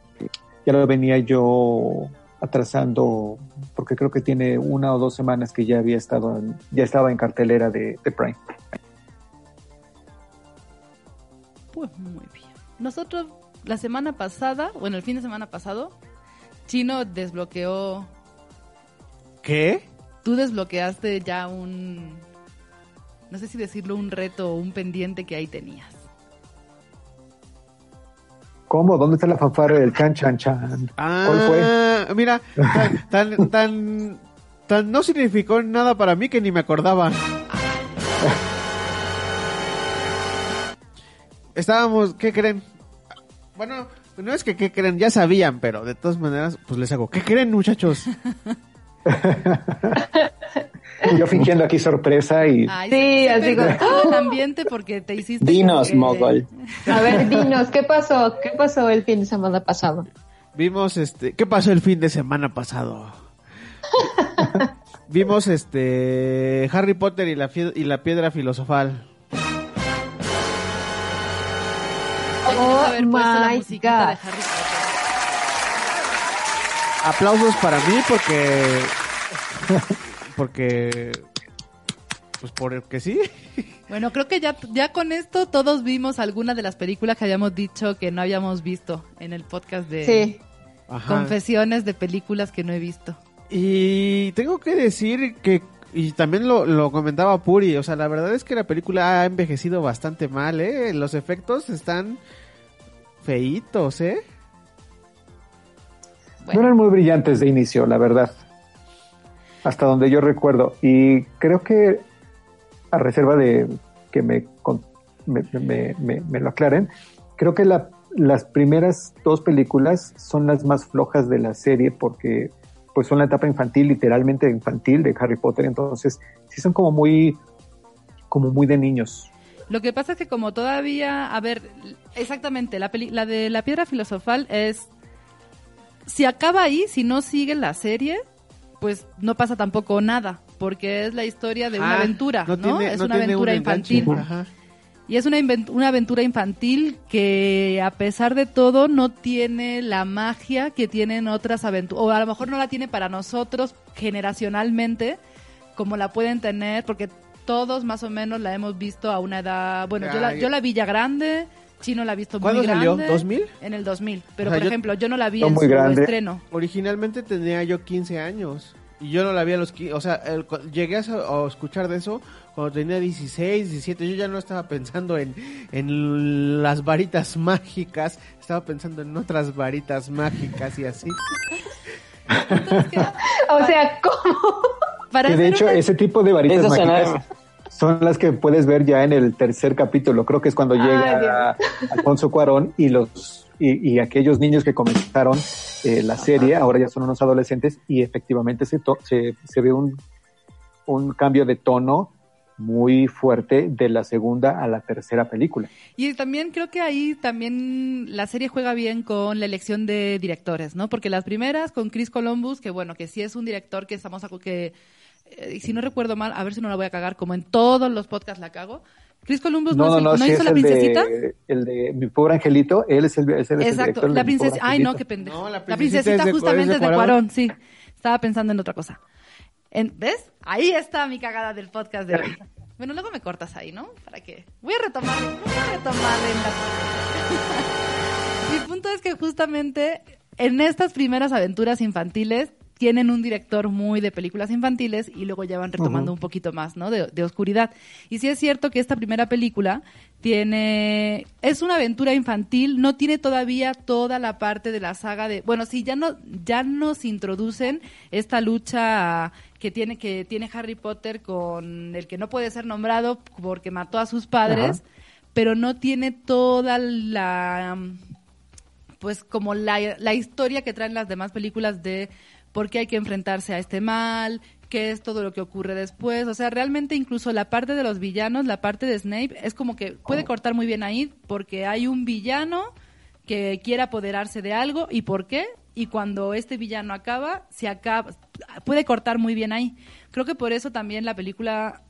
ya lo venía yo atrasando, porque creo que tiene una o dos semanas que ya había estado, en, ya estaba en cartelera de, de Prime. Muy bien. Nosotros la semana pasada, bueno, el fin de semana pasado, Chino desbloqueó. ¿Qué? Tú desbloqueaste ya un. No sé si decirlo, un reto o un pendiente que ahí tenías. ¿Cómo? ¿Dónde está la fanfarra del chan chan chan? Ah, ¿Cuál fue? Mira, tan, tan, tan, tan no significó nada para mí que ni me acordaba. Estábamos, ¿qué creen? Bueno, no es que qué creen, ya sabían, pero de todas maneras, pues les hago, ¿qué creen muchachos? Yo fingiendo aquí sorpresa y... Ay, sí, así como... el ambiente porque te hiciste... Dinos, que... mogol. A ver, dinos, ¿qué pasó? ¿Qué pasó el fin de semana pasado? Vimos, este... ¿Qué pasó el fin de semana pasado? Vimos, este... Harry Potter y la, y la piedra filosofal. Oh my God. Aplausos para mí porque porque pues porque sí. Bueno, creo que ya ya con esto todos vimos alguna de las películas que habíamos dicho que no habíamos visto en el podcast de sí. confesiones de películas que no he visto. Y tengo que decir que y también lo, lo, comentaba Puri, o sea, la verdad es que la película ha envejecido bastante mal, ¿eh? Los efectos están feitos, ¿eh? Bueno. No eran muy brillantes de inicio, la verdad. Hasta donde yo recuerdo. Y creo que, a reserva de que me, me, me, me, me lo aclaren, creo que la, las primeras dos películas son las más flojas de la serie porque pues son la etapa infantil, literalmente infantil de Harry Potter, entonces sí son como muy, como muy de niños. Lo que pasa es que como todavía, a ver, exactamente, la, peli, la de la piedra filosofal es, si acaba ahí, si no sigue la serie, pues no pasa tampoco nada, porque es la historia de una ah, aventura, ¿no? ¿no? es no una aventura un infantil. Ajá. Y es una, una aventura infantil que a pesar de todo no tiene la magia que tienen otras aventuras, o a lo mejor no la tiene para nosotros generacionalmente, como la pueden tener, porque todos más o menos la hemos visto a una edad, bueno, yo la, yo la vi ya grande, Chino la ha visto muy grande. ¿Cuándo salió? ¿2000? En el 2000, pero o sea, por yo, ejemplo, yo no la vi en muy su grande. estreno. Originalmente tenía yo 15 años. Y yo no la vi a los 15, o sea, el- cu- llegué a escuchar de eso cuando tenía 16, 17, yo ya no estaba pensando en, en las varitas mágicas, estaba pensando en otras varitas mágicas y así. O sea, ¿cómo? Para Que de hecho, una- ese tipo de varitas Eso suena- mágicas son las que puedes ver ya en el tercer capítulo. Creo que es cuando Ay, llega Alfonso Cuarón y los y, y aquellos niños que comenzaron eh, la serie ahora ya son unos adolescentes y efectivamente se, to- se, se ve un, un cambio de tono muy fuerte de la segunda a la tercera película. Y también creo que ahí también la serie juega bien con la elección de directores, ¿no? Porque las primeras con Chris Columbus, que bueno, que sí es un director que estamos a, que y si no recuerdo mal, a ver si no la voy a cagar, como en todos los podcasts la cago. Chris Columbus no, es el- ¿no sí hizo es la el princesita. de, el de mi pobre angelito, él es el, es el- el Exacto, director de la princesa. Ay, no, qué pendejo. No, la la princesita princesita es de- justamente es de de Cuarón. Cuarón, sí. Estaba pensando en otra cosa. En- ¿Ves? Ahí está mi cagada del podcast de hoy. Bueno, luego me cortas ahí, ¿no? ¿Para qué? Voy a retomar, voy a retomar en la... Mi punto es que justamente en estas primeras aventuras infantiles tienen un director muy de películas infantiles y luego ya van retomando un poquito más, ¿no? De, de oscuridad. Y sí es cierto que esta primera película tiene, es una aventura infantil, no tiene todavía toda la parte de la saga de, bueno, sí, ya no, ya nos introducen esta lucha que tiene, que tiene Harry Potter con el que no puede ser nombrado porque mató a sus padres, pero no tiene toda la, pues como la, la historia que traen las demás películas de por qué hay que enfrentarse a este mal, qué es todo lo que ocurre después. O sea, realmente incluso la parte de los villanos, la parte de Snape, es como que puede cortar muy bien ahí porque hay un villano que quiere apoderarse de algo y por qué. Y cuando este villano acaba, se acaba, puede cortar muy bien ahí. Creo que por eso también la película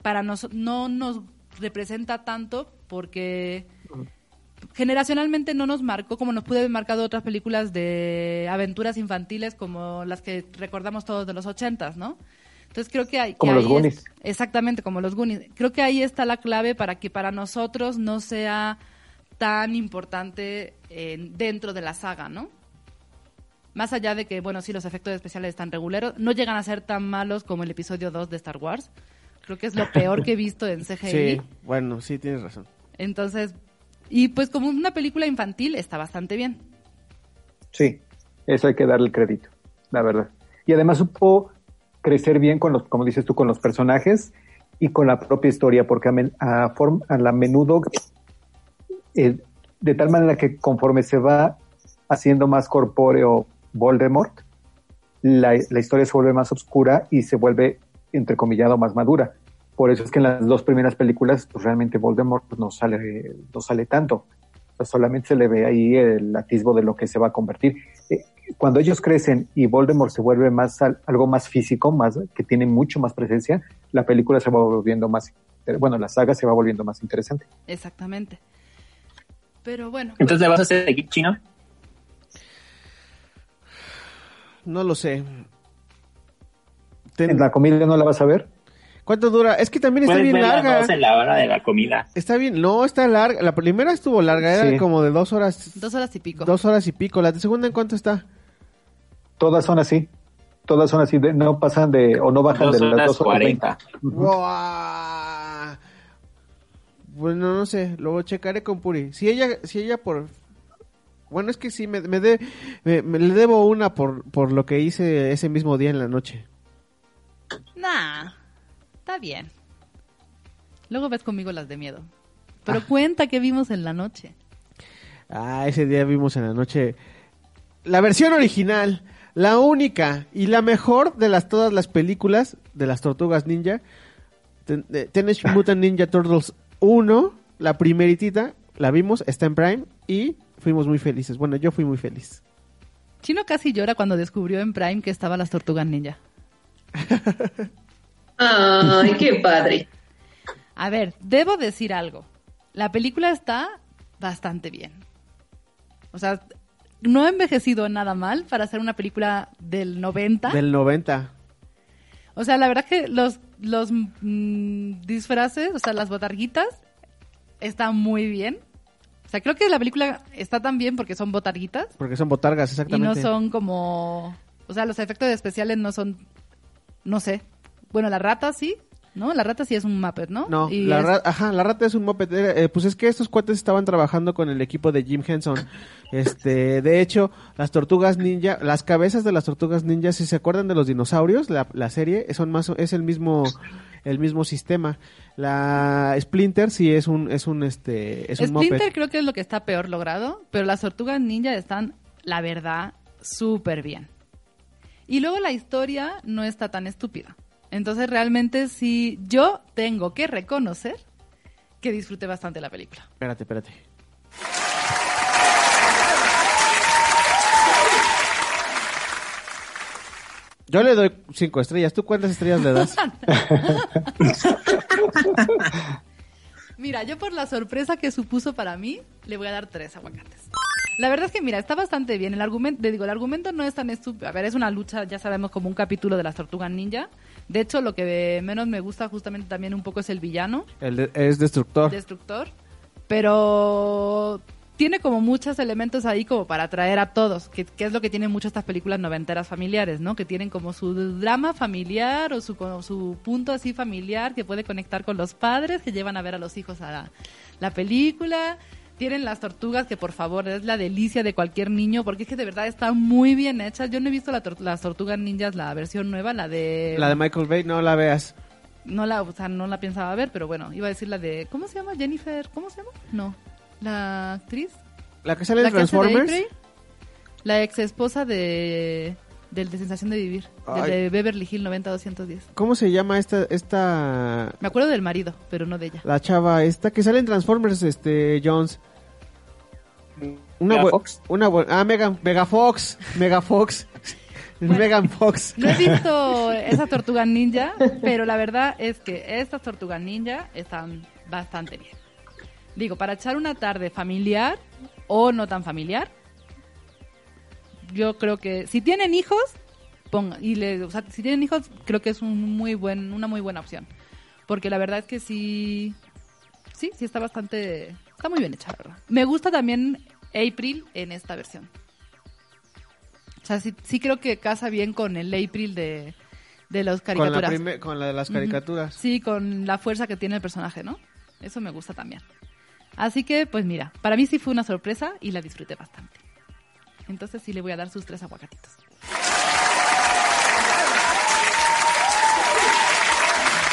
para nos, no nos representa tanto porque generacionalmente no nos marcó como nos puede haber marcado otras películas de aventuras infantiles como las que recordamos todos de los ochentas, ¿no? Entonces creo que hay... que Como los ahí Goonies. es- exactamente, como los Goonies. Creo que ahí está la clave para que para nosotros no sea tan importante eh, dentro de la saga, ¿no? Más allá de que, bueno, sí, los efectos especiales están reguleros, no llegan a ser tan malos como el episodio 2 de Star Wars. Creo que es lo peor que he visto en CGI. Sí, bueno, sí tienes razón. Entonces, y pues como una película infantil está bastante bien. Sí, eso hay que darle el crédito, la verdad. Y además supo crecer bien con los, como dices tú, con los personajes y con la propia historia, porque a, men- a, a la menudo, eh, de tal manera que conforme se va haciendo más corpóreo Voldemort, la, la historia se vuelve más oscura y se vuelve, entrecomillado, más madura. Por eso es que en las dos primeras películas, pues realmente Voldemort no sale, no sale tanto. Solamente se le ve ahí el atisbo de lo que se va a convertir. Eh, cuando ellos crecen y Voldemort se vuelve más al- algo más físico, más que tiene mucho más presencia, la película se va volviendo más, bueno, la saga se va volviendo más interesante. Exactamente. Pero bueno, pues, Entonces, ¿le vas a seguir chino? No lo sé. Ten- ¿En la comida no la vas a ver? ¿Cuánto dura? Es que también está bien larga. dos en la hora de la comida. Está bien, no, está larga. La primera estuvo larga, era Sí. como de dos horas. dos horas y pico. Dos horas y pico. ¿La de segunda en cuánto está? Todas son así. Todas son así, de- no pasan de, o no bajan Dos de las horas dos horas cuarenta. Bueno, no sé, luego checaré con Puri. Si ella, si ella por... Bueno, es que sí, me, me, de- me- me le debo una por, por lo que hice ese mismo día en la noche. Nah, está bien. Luego ves conmigo las de miedo. Pero cuenta que vimos en la noche. Ah, ese día vimos en la noche la versión original, la única y la mejor de las todas las películas de las Tortugas Ninja. Teenage Mutant Ninja Turtles 1, la primeritita, la vimos, está en Prime y fuimos muy felices. Bueno, yo fui muy feliz. Chino casi llora cuando descubrió en Prime que estaban las tortugas ninja. Ay, qué padre. A ver, debo decir algo. La película está bastante bien. O sea, no ha envejecido nada mal para hacer una película del 90. Del 90. O sea, la verdad que los, los mm, disfraces, o sea, las botarguitas, están muy bien. O sea, creo que la película está tan bien porque son botarguitas Porque son botargas, y exactamente. no son como... O sea, los efectos especiales no son No sé. Bueno, la rata sí, ¿no? La rata sí es un Muppet, ¿no? No, Y la, es- ra- ajá, la rata es un. Era, eh, pues es que estos cuates estaban trabajando con el equipo de Jim Henson. Este, de hecho, las tortugas ninja, las cabezas de las tortugas ninja, si se acuerdan de los dinosaurios, la, la serie, son más, es el mismo, el mismo sistema. La Splinter sí es un, es un, este, es un Splinter creo que es lo que está peor logrado, pero las tortugas ninja están, la verdad, súper bien. Y luego la historia no está tan estúpida. Entonces realmente sí, yo tengo que reconocer que disfruté bastante la película. Espérate, espérate. Yo le doy cinco estrellas. ¿Tú cuántas estrellas le das? Mira, yo por la sorpresa que supuso para mí, le voy a dar tres aguacates. La verdad es que, mira, está bastante bien. El argumento, digo, el argumento no es tan estúpido. A ver, es una lucha, ya sabemos, como un capítulo de las tortugas ninja. De hecho, lo que menos me gusta justamente también un poco es el villano. El de- es destructor. destructor, pero tiene como muchos elementos ahí como para atraer a todos, que, que es lo que tienen muchas estas películas noventeras familiares, ¿no? Que tienen como su drama familiar o su, como su punto así familiar que puede conectar con los padres que llevan a ver a los hijos a la, la película. Tienen las tortugas que por favor es la delicia de cualquier niño porque es que de verdad están muy bien hechas. Yo no he visto la tor- las tortugas ninjas, la versión nueva, la de... La de Michael Bay, no la veas. No la, o sea, no la pensaba ver, pero bueno, iba a decir la de... ¿Cómo se llama? Jennifer... ¿Cómo se llama? No. La actriz. La que sale en Transformers. La ex esposa de... Del de Sensación de Vivir. del de Beverly Hill 90210. ¿Cómo se llama esta, esta, Me acuerdo del marido, pero no de ella. la chava esta que sale en Transformers, este, Jones? Una ¿Mega bu- Fox? Una ah, Megan, Mega Fox, Mega Fox. Megan Fox. No he visto esa tortuga ninja, pero la verdad es que estas tortugas ninja están bastante bien. Digo, para echar una tarde familiar o no tan familiar, yo creo que si tienen hijos, ponga, y le, o sea, si tienen hijos, creo que es un muy buen, una muy buena opción. Porque la verdad es que sí, sí, sí está bastante, está muy bien hecha, la verdad. Me gusta también April en esta versión. O sea, sí, sí creo que casa bien con el April de, de las Con la, caricaturas. con la de las caricaturas. Sí, con la fuerza que tiene el personaje, ¿no? Eso me gusta también. Así que, pues mira, para mí sí fue una sorpresa y la disfruté bastante. Entonces sí le voy a dar sus tres aguacatitos.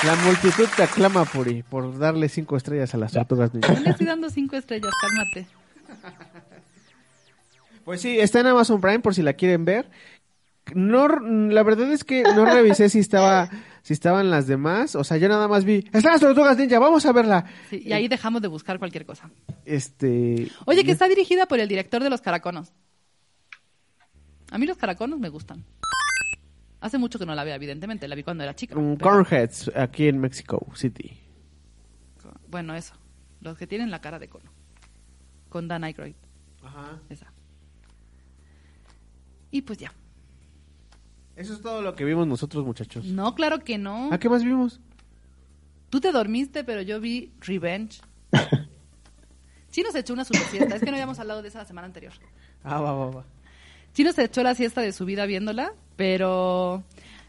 La multitud te aclama, Puri, por darle cinco estrellas a las tortugas ninja. Le estoy dando cinco estrellas, cálmate. Pues sí, está en Amazon Prime por si la quieren ver. No, la verdad es que no revisé si estaba, si estaban las demás. O sea, yo nada más vi, están las tortugas ninja, vamos a verla. Sí, y ahí dejamos de buscar cualquier cosa. Este. Oye, que está dirigida por el director de Los Caraconos. A mí los caraconos me gustan. Hace mucho que no la veo, evidentemente. La vi cuando era chica. um, pero- Cornheads, aquí en Mexico City. Bueno, eso. Los que tienen la cara de cono. Con Dan Aykroyd. Ajá. Esa. Y pues ya. Eso es todo lo que vimos nosotros, muchachos. No, claro que no. ¿A qué más vimos? Tú te dormiste, pero yo vi Revenge. Chino se echó una super siesta. Es que no habíamos hablado de esa la semana anterior. Ah, va, va, va. Chino se echó la siesta de su vida viéndola, pero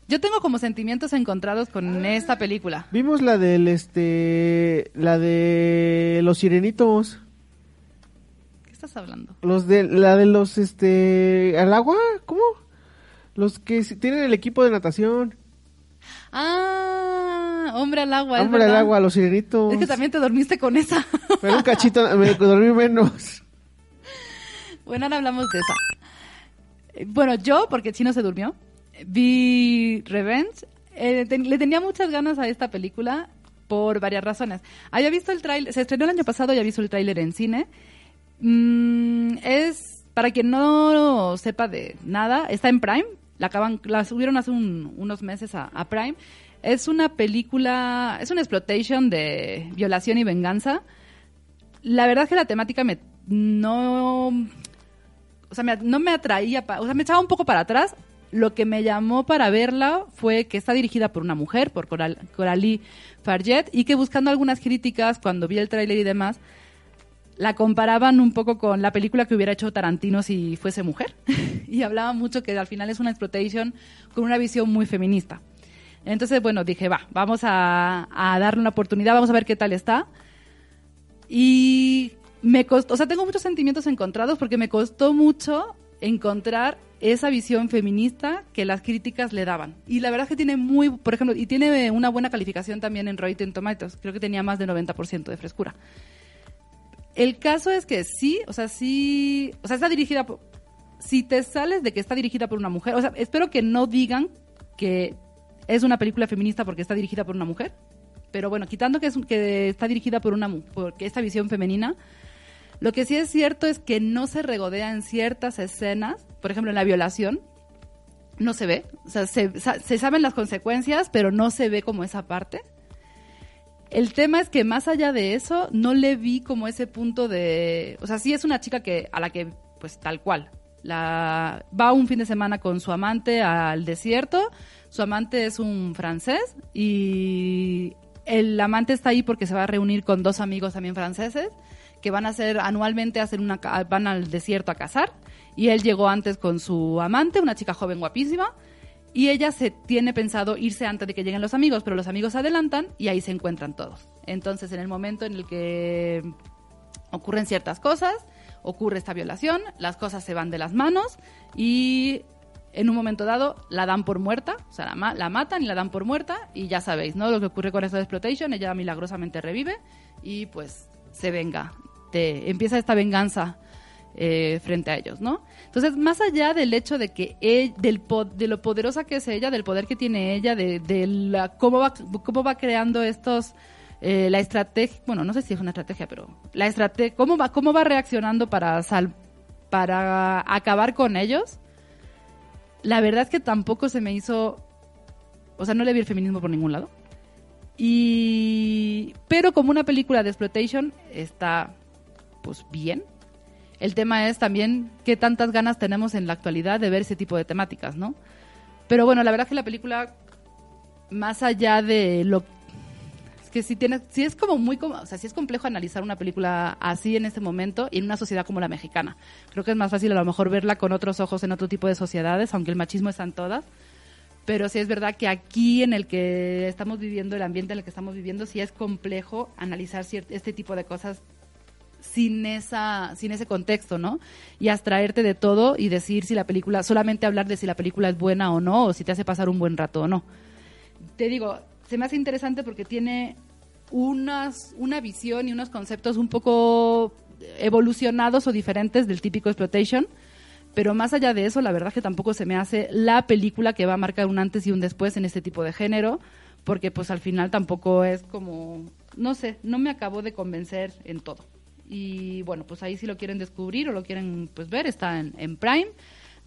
yo tengo como sentimientos encontrados con esta película. Vimos la del, este, la de los sirenitos. ¿Qué estás hablando? Los de, la de los, este, al agua, ¿cómo? Los que tienen el equipo de natación. Ah, hombre al agua. Hombre al agua, los sirenitos. Es que también te dormiste con esa. Pero un cachito, me dormí menos. Bueno, ahora hablamos de esa. Bueno, yo, porque Chino se durmió, vi Revenge. Eh, le tenía muchas ganas a esta película por varias razones. Había visto el tráiler, se estrenó el año pasado, ya visto el tráiler en cine. Mm, es, para quien no sepa de nada, está en Prime. La, acaban, la subieron hace un- unos meses a, a Prime. Es una película, es una exploitation de violación y venganza. La verdad es que la temática me no o sea, no me atraía, o sea, me echaba un poco para atrás. Lo que me llamó para verla fue que está dirigida por una mujer, por Coral, Coralie Farget, y que buscando algunas críticas, cuando vi el tráiler y demás, la comparaban un poco con la película que hubiera hecho Tarantino si fuese mujer. y hablaba mucho que al final es una exploitation con una visión muy feminista. Entonces, bueno, dije, va, vamos a, a darle una oportunidad, vamos a ver qué tal está. Y me costó, o sea, tengo muchos sentimientos encontrados porque me costó mucho encontrar esa visión feminista que las críticas le daban. Y la verdad es que tiene muy, por ejemplo, y tiene una buena calificación también en Rotten Tomatoes. Creo que tenía más de 90% de frescura. El caso es que sí, o sea, sí, o sea, está dirigida por, si te sales de que está dirigida por una mujer, o sea, espero que no digan que es una película feminista porque está dirigida por una mujer, pero bueno, quitando que, es, que está dirigida por una porque esta visión femenina, lo que sí es cierto es que no se regodea en ciertas escenas, por ejemplo, en la violación, no se ve, o sea, se, se saben las consecuencias, pero no se ve como esa parte. El tema es que más allá de eso, no le vi como ese punto de, o sea, sí es una chica que a la que pues tal cual la, va un fin de semana con su amante al desierto. Su amante es un francés y el amante está ahí porque se va a reunir con dos amigos también franceses que van a hacer anualmente hacer una van al desierto a cazar y él llegó antes con su amante, una chica joven guapísima y ella se tiene pensado irse antes de que lleguen los amigos, pero los amigos se adelantan y ahí se encuentran todos. Entonces, en el momento en el que ocurren ciertas cosas, ocurre esta violación, las cosas se van de las manos y en un momento dado la dan por muerta, o sea, la, matan y la dan por muerta y ya sabéis, ¿no? Lo que ocurre con esta exploitation, ella milagrosamente revive y pues se venga, empieza esta venganza eh, frente a ellos, ¿no? Entonces, más allá del hecho de que del de lo poderosa que es ella, del poder que tiene ella, de, de la, cómo va cómo va creando estos eh, la estrategia, bueno, no sé si es una estrategia, pero la estrategia, cómo va, cómo va reaccionando para sal, para acabar con ellos. La verdad es que tampoco se me hizo, o sea, no le vi el feminismo por ningún lado. Y, pero como una película de exploitation está, pues bien. El tema es también qué tantas ganas tenemos en la actualidad de ver ese tipo de temáticas, ¿no? Pero bueno, la verdad es que la película, más allá de lo que sí tiene, sí es como muy, o sea, sí es complejo analizar una película así en este momento y en una sociedad como la mexicana. Creo que es más fácil a lo mejor verla con otros ojos en otro tipo de sociedades, aunque el machismo está en todas. Pero sí es verdad que aquí en el que estamos viviendo, el ambiente en el que estamos viviendo, sí es complejo analizar este tipo de cosas sin esa sin ese contexto, ¿no? Y abstraerte de todo y decir si la película solamente hablar de si la película es buena o no o si te hace pasar un buen rato o no. Te digo, se me hace interesante porque tiene unas, una visión y unos conceptos un poco evolucionados o diferentes del típico exploitation. Pero más allá de eso, la verdad que tampoco se me hace la película que va a marcar un antes y un después en este tipo de género, porque pues al final tampoco es como, no sé, no me acabó de convencer en todo. Y bueno, pues ahí si lo quieren descubrir o lo quieren pues ver, está en, en Prime.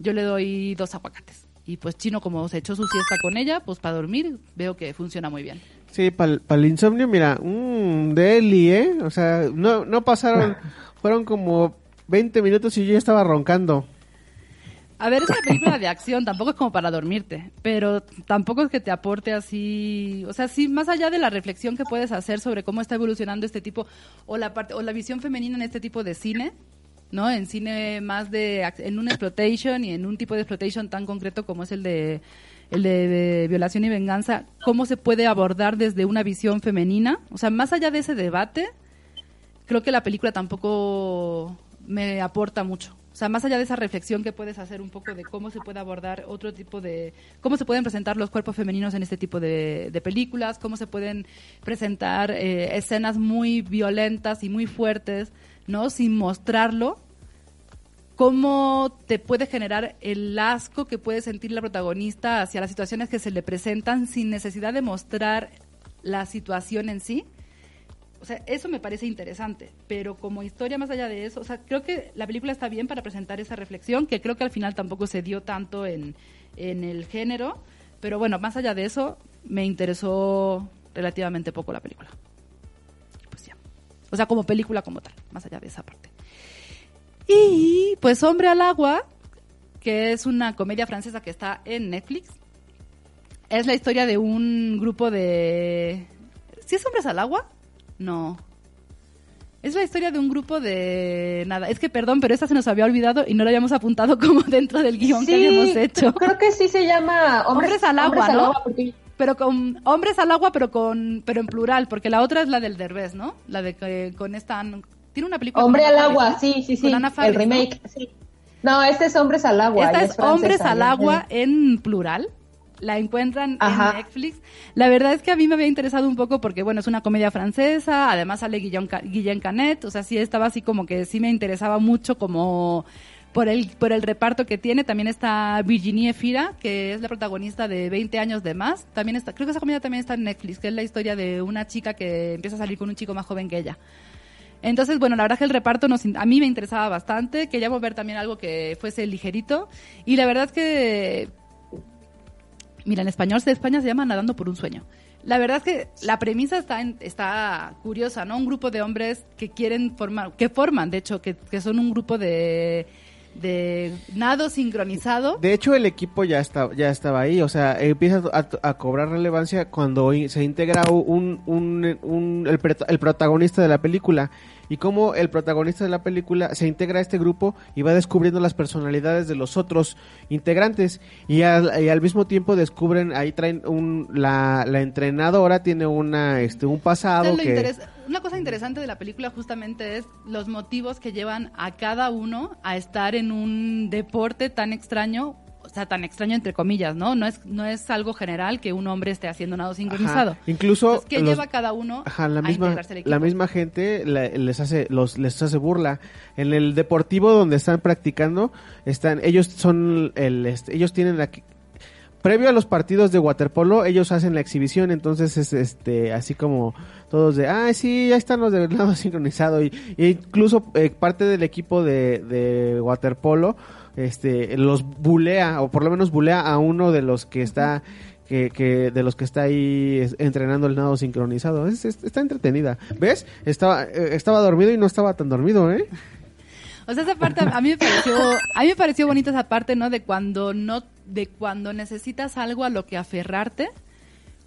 Yo le doy dos aguacates. Y pues Chino, como se echó su siesta con ella, pues para dormir veo que funciona muy bien. Sí, para el insomnio, mira, un deli, ¿eh? O sea, no, no pasaron, fueron como 20 minutos y yo ya estaba roncando. A ver, es una película de acción, tampoco es como para dormirte, pero tampoco es que te aporte así, o sea, sí, más allá de la reflexión que puedes hacer sobre cómo está evolucionando este tipo, o la parte, o la visión femenina en este tipo de cine, ¿no? En cine más de, en un exploitation y en un tipo de exploitation tan concreto como es el de, el de, violación y venganza, ¿cómo se puede abordar desde una visión femenina? O sea, más allá de ese debate, creo que la película tampoco me aporta mucho. O sea, más allá de esa reflexión que puedes hacer un poco de cómo se puede abordar otro tipo de... cómo se pueden presentar los cuerpos femeninos en este tipo de, películas, cómo se pueden presentar eh, escenas muy violentas y muy fuertes ¿no? Sin mostrarlo, cómo te puede generar el asco que puede sentir la protagonista hacia las situaciones que se le presentan sin necesidad de mostrar la situación en sí. O sea, eso me parece interesante, pero como historia más allá de eso, o sea, creo que la película está bien para presentar esa reflexión, que creo que al final tampoco se dio tanto en, en el género, pero bueno, más allá de eso, me interesó relativamente poco la película. O sea, como película como tal, más allá de esa parte. Y pues Hombre al Agua, que es una comedia francesa que está en Netflix. Es la historia de un grupo de... ¿Sí es Hombres al Agua? No. Es la historia de un grupo de... Nada, es que perdón, pero esta se nos había olvidado y no lo habíamos apuntado como dentro del guion que habíamos hecho. Creo que sí se llama Hombres, al Agua, ¿no? pero con hombres al agua, pero con pero en plural, porque la otra es la del Derbez, ¿no? La de que con esta tiene una película Hombre al agua, Faris, sí, sí, Con sí. Ana el Faris, ¿no? remake, sí. No, este es Hombres al agua. Esta es Hombres al agua en plural. La encuentran Ajá. en Netflix. La verdad es que a mí me había interesado un poco porque, bueno, es una comedia francesa, además sale Guillaume, Guillaume Canet, o sea, sí estaba así como que sí me interesaba mucho como por el, por el reparto que tiene. También está Virginie Fira, que es la protagonista de 20 años de más. También está, creo que esa comedia también está en Netflix, que es la historia de una chica que empieza a salir con un chico más joven que ella. Entonces, bueno, la verdad que el reparto nos, a mí me interesaba bastante. Queríamos ver también algo que fuese ligerito. Y la verdad es que, mira, en español de España se llama Nadando por un sueño. La verdad es que la premisa está, en- está curiosa, ¿no? Un grupo de hombres que quieren formar, que forman, de hecho, que, que son un grupo de, de nado sincronizado. De hecho, el equipo ya está, ya estaba ahí, o sea, empieza a, a cobrar relevancia cuando se integra un, un, un- el protagonista de la película y cómo el protagonista de la película se integra a este grupo y va descubriendo las personalidades de los otros integrantes. Y al, y al mismo tiempo descubren ahí traen un la, la entrenadora tiene una este un pasado Entonces, que una cosa interesante de la película justamente es los motivos que llevan a cada uno a estar en un deporte tan extraño, o sea, tan extraño entre comillas, ¿no? No es, no es algo general que un hombre esté haciendo nado sincronizado. Ajá. Incluso Entonces, ¿qué los- lleva cada uno Ajá, la a misma, integrarse al equipo? la misma gente la- les hace los les hace burla en el deportivo donde están practicando están ellos son el este, ellos tienen la previo a los partidos de waterpolo ellos hacen la exhibición entonces es este así como todos de ah sí ya están los de lado sincronizado y, y incluso eh, parte del equipo de, de waterpolo este los bulea o por lo menos bulea a uno de los que está que, que de los que está ahí entrenando el nado sincronizado Es- es- está entretenida ves estaba eh, estaba dormido y no estaba tan dormido eh O sea, esa parte a mí me pareció, a me pareció bonita esa parte, ¿no? De cuando no, de cuando necesitas algo a lo que aferrarte,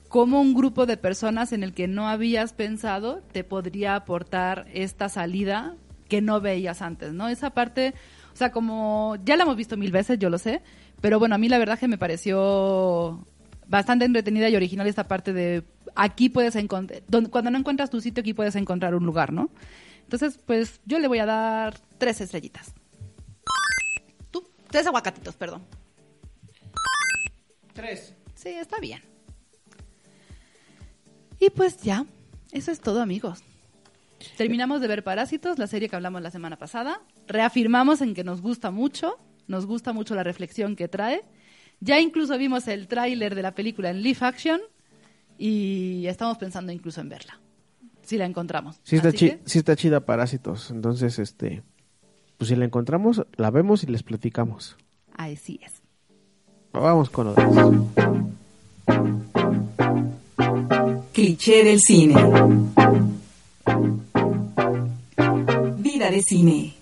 como un grupo de personas en el que no habías pensado te podría aportar esta salida que no veías antes, ¿no? Esa parte, sea, como ya la hemos visto mil veces, yo lo sé, pero bueno, a mí la verdad que me pareció bastante entretenida y original esta parte de aquí puedes encontrar, cuando no encuentras tu sitio, aquí puedes encontrar un lugar, ¿no? Entonces, pues yo le voy a dar tres estrellitas. Tú, tres aguacatitos, perdón. tres Sí, está bien. Y pues ya, eso es todo, amigos. Terminamos de ver Parásitos, la serie que hablamos la semana pasada. Reafirmamos en que nos gusta mucho, nos gusta mucho la reflexión que trae. Ya incluso vimos el tráiler de la película en live action y estamos pensando incluso en verla, si la encontramos. sí está chi- que, sí está chida parásitos entonces este pues si la encontramos la vemos y les platicamos así es. vamos con lo demás. Cliché del cine. De cine.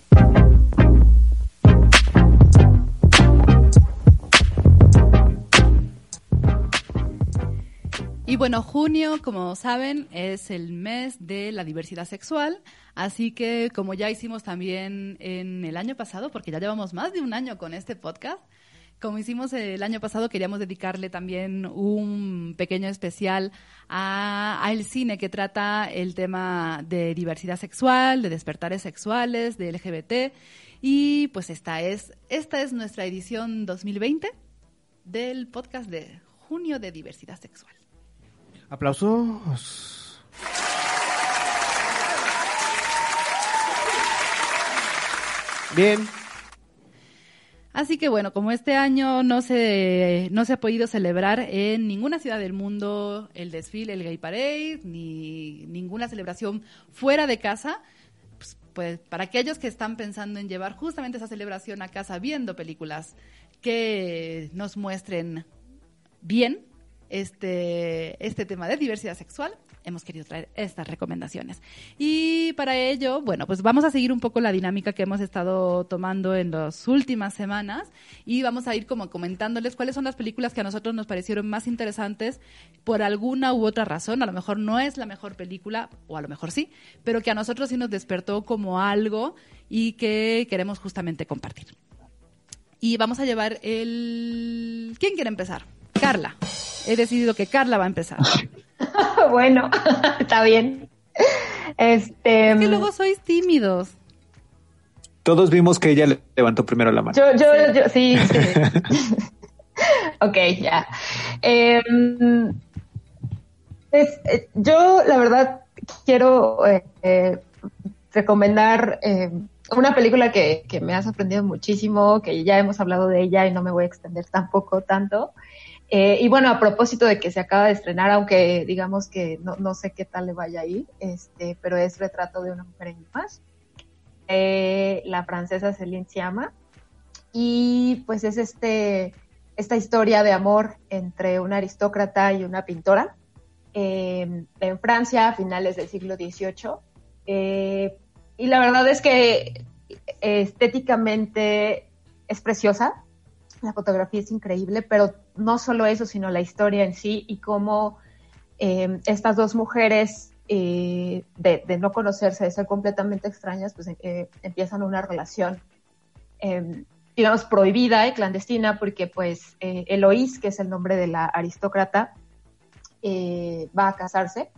Y bueno, junio, como saben, es el mes de la diversidad sexual, así que como ya hicimos también en el año pasado, porque ya llevamos más de un año con este podcast, como hicimos el año pasado, queríamos dedicarle también un pequeño especial a, al cine que trata el tema de diversidad sexual, de despertares sexuales, de LGBT. Y pues esta es, esta es nuestra edición 2020 del podcast de junio de diversidad sexual. aplausos bien Así que bueno, como este año no se, no se ha podido celebrar en ninguna ciudad del mundo el desfile, el Gay Parade, ni ninguna celebración fuera de casa, pues, pues para aquellos que están pensando en llevar justamente esa celebración a casa viendo películas que nos muestren bien este, este tema de diversidad sexual, hemos querido traer estas recomendaciones. Y para ello, bueno, pues vamos a seguir un poco la dinámica que hemos estado tomando en las últimas semanas y vamos a ir como comentándoles cuáles son las películas que a nosotros nos parecieron más interesantes por alguna u otra razón. A lo mejor no es la mejor película, o a lo mejor sí, pero que a nosotros sí nos despertó como algo y que queremos justamente compartir. Y vamos a llevar el... ¿Quién quiere empezar? Carla. He decidido que Carla va a empezar. bueno, está bien. Este. Es que luego sois tímidos. Todos vimos que ella le levantó primero la mano. Yo, yo, yo, sí, sí. ok, ya. Em, pues, eh, yo, la verdad, quiero eh, eh, recomendar em, una película que, que, me ha sorprendido muchísimo, que ya hemos hablado de ella y no me voy a extender tampoco tanto. Eh, y bueno, a propósito de que se acaba de estrenar, aunque digamos que no, no sé qué tal le vaya a ir, este, pero es Retrato de una mujer en paz. Eh, la francesa Céline Sciamma. Y pues es este, esta historia de amor entre una aristócrata y una pintora eh, en Francia a finales del siglo XVIII. Eh, y la verdad es que estéticamente es preciosa, la fotografía es increíble, pero no solo eso, sino la historia en sí y cómo eh, estas dos mujeres, eh, de, no conocerse, de ser completamente extrañas, pues eh, empiezan una relación, em, digamos, prohibida y clandestina, porque pues Eloís, que es el nombre de la aristócrata, va a casarse.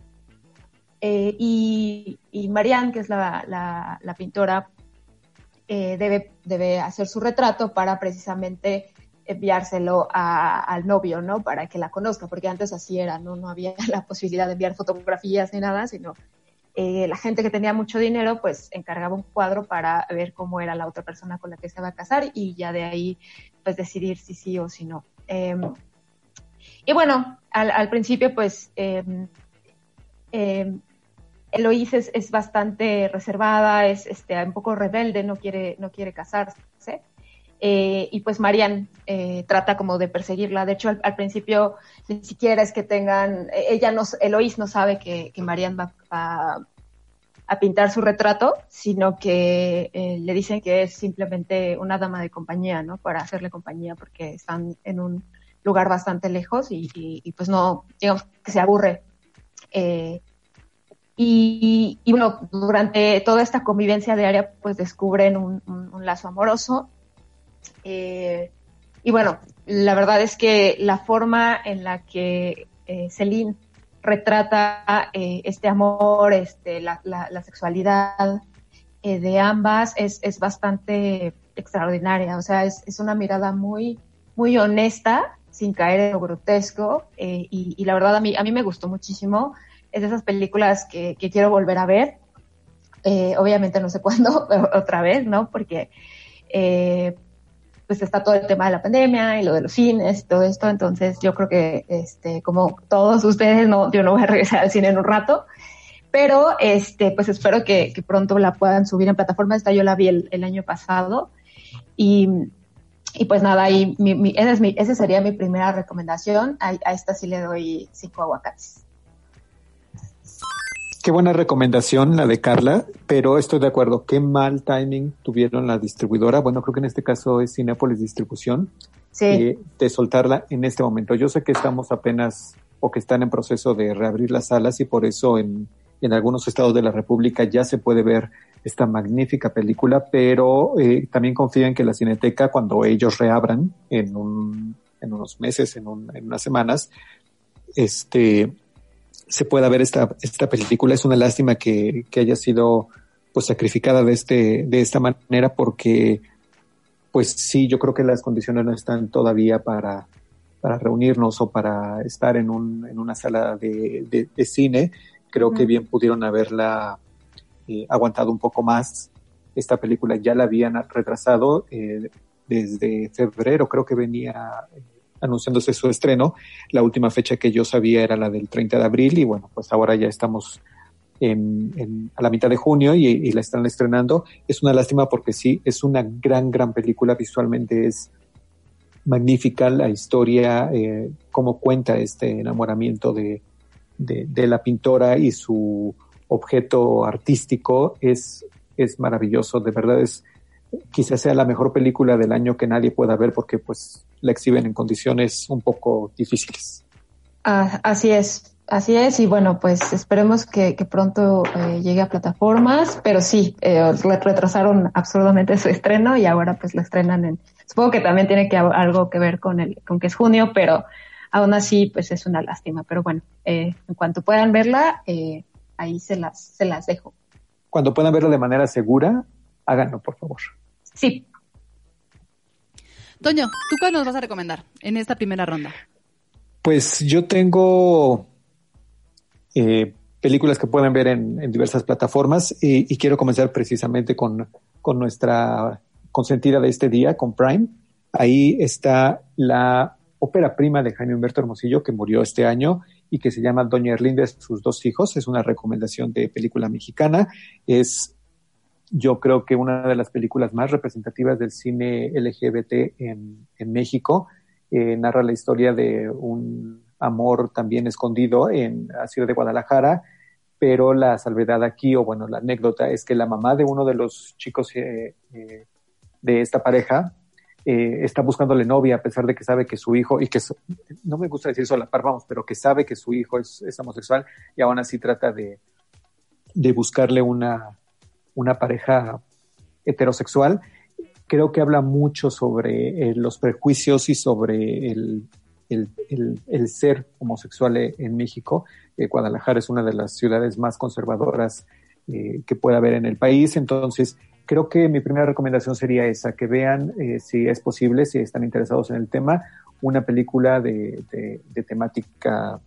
y, y Marianne, que es la, la, pintora, debe, debe hacer su retrato para precisamente enviárselo al novio, ¿no? Para que la conozca, porque antes así era, ¿no? No había la posibilidad de enviar fotografías ni nada, sino eh, la gente que tenía mucho dinero, pues encargaba un cuadro para ver cómo era la otra persona con la que se va a casar y ya de ahí, pues decidir si sí o si no. Eh, y bueno, al, al principio, pues, eh, Eloís es, es, bastante reservada, es este, un poco rebelde, no quiere, no quiere casarse. Eh, y pues Marian eh, trata como de perseguirla. De hecho, al, al, principio ni siquiera es que tengan, ella no, Eloís no sabe que, que Marian va, va, a pintar su retrato, sino que eh, le dicen que es simplemente una dama de compañía, ¿no? Para hacerle compañía porque están en un lugar bastante lejos y, y, y pues no, digamos que se aburre. Eh, y, y, bueno, durante toda esta convivencia diaria, pues descubren un, un, un lazo amoroso. Eh, y bueno, la verdad es que la forma en la que eh, Celine retrata eh, este amor, este, la, la, sexualidad eh, de ambas es, es, bastante extraordinaria. O sea, es, es, una mirada muy, muy honesta, sin caer en lo grotesco. Y, la verdad a mí, a mí me gustó muchísimo es de esas películas que, que quiero volver a ver. Obviamente no sé cuándo, otra vez, ¿no? Porque pues está todo el tema de la pandemia y lo de los cines y todo esto. Entonces yo creo que, este, como todos ustedes, no, yo no voy a regresar al cine en un rato. Pero este, pues espero que, pronto la puedan subir en plataforma. Esta yo la vi el, año pasado. Y, y pues nada, ahí mi, mi, esa, es mi, esa sería mi primera recomendación. A, a esta sí le doy cinco aguacates. Qué buena recomendación la de Carla, pero estoy de acuerdo. Qué mal timing tuvieron la distribuidora. Bueno, creo que en este caso es Cinépolis Distribución. Sí. Eh, de soltarla en este momento. Yo sé que estamos apenas o que están en proceso de reabrir las salas y por eso en, en algunos estados de la República ya se puede ver esta magnífica película, pero eh, también confío en que la Cineteca, cuando ellos reabran en, un, en unos meses, en, un, en unas semanas, este, se pueda ver esta, esta película. Es una lástima que, que haya sido pues sacrificada de este, de esta manera porque pues sí, yo creo que las condiciones no están todavía para, para reunirnos o para estar en, un, en una sala de, de, de cine. Creo que bien pudieron haberla eh, aguantado un poco más. Esta película ya la habían retrasado eh, desde febrero, creo que venía anunciándose su estreno. La última fecha que yo sabía era la del 30 de abril y bueno, pues ahora ya estamos en, en, a la mitad de junio y, y, la están estrenando. Es una lástima porque sí, es una gran, gran película. Visualmente es magnífica la historia, eh, cómo cuenta este enamoramiento de, de, de, la pintora y su objeto artístico es, es maravilloso. De verdad es, quizás sea la mejor película del año que nadie pueda ver porque pues la exhiben en condiciones un poco difíciles. Ah, así es, así es y bueno pues esperemos que, que pronto eh, llegue a plataformas, pero sí, eh, retrasaron absurdamente su estreno y ahora pues lo estrenan en, supongo que también tiene que algo que ver con el, con que es junio, pero aún así, pues es una lástima. Pero bueno, eh, en cuanto puedan verla, eh, ahí se las, se las dejo. Cuando puedan verla de manera segura, háganlo, por favor. Sí. Toño, ¿tú cuál nos vas a recomendar en esta primera ronda? Pues yo tengo eh, películas que pueden ver en, diversas plataformas y, y, quiero comenzar precisamente con, con nuestra consentida de este día, con Prime. Ahí está la ópera prima de Jaime Humberto Hermosillo, que murió este año y que se llama Doña Erlinda, sus dos hijos. Es una recomendación de película mexicana. Es, yo creo que una de las películas más representativas del cine LGBT en, México. Eh, narra la historia de un amor también escondido en la ciudad de Guadalajara, pero la salvedad aquí, o bueno, la anécdota es que la mamá de uno de los chicos eh, eh, de esta pareja está buscándole novia a pesar de que sabe que su hijo, y que no me gusta decir solapar, vamos, pero que sabe que su hijo es, es homosexual y aún así trata de, de buscarle una, una pareja heterosexual. Creo que habla mucho sobre eh, los prejuicios y sobre el, el, el, ser homosexual en México. Eh, Guadalajara es una de las ciudades más conservadoras eh, que pueda haber en el país. Entonces, creo que mi primera recomendación sería esa, que vean, eh, si es posible, si están interesados en el tema, una película de, de temática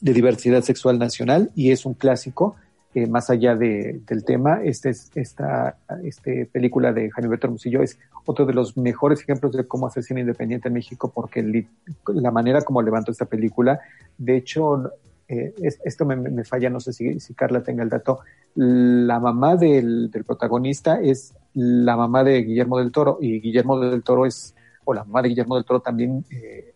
de diversidad sexual nacional y es un clásico. Eh, más allá de, del tema, este, esta este película de Jaime Berto Hermosillo es otro de los mejores ejemplos de cómo hacer cine independiente en México, porque la manera como levantó esta película, de hecho, eh, es, esto me, falla, no sé si, Carla tenga el dato, la mamá del, del, protagonista es la mamá de Guillermo del Toro y Guillermo del Toro es, o la mamá de Guillermo del Toro también eh,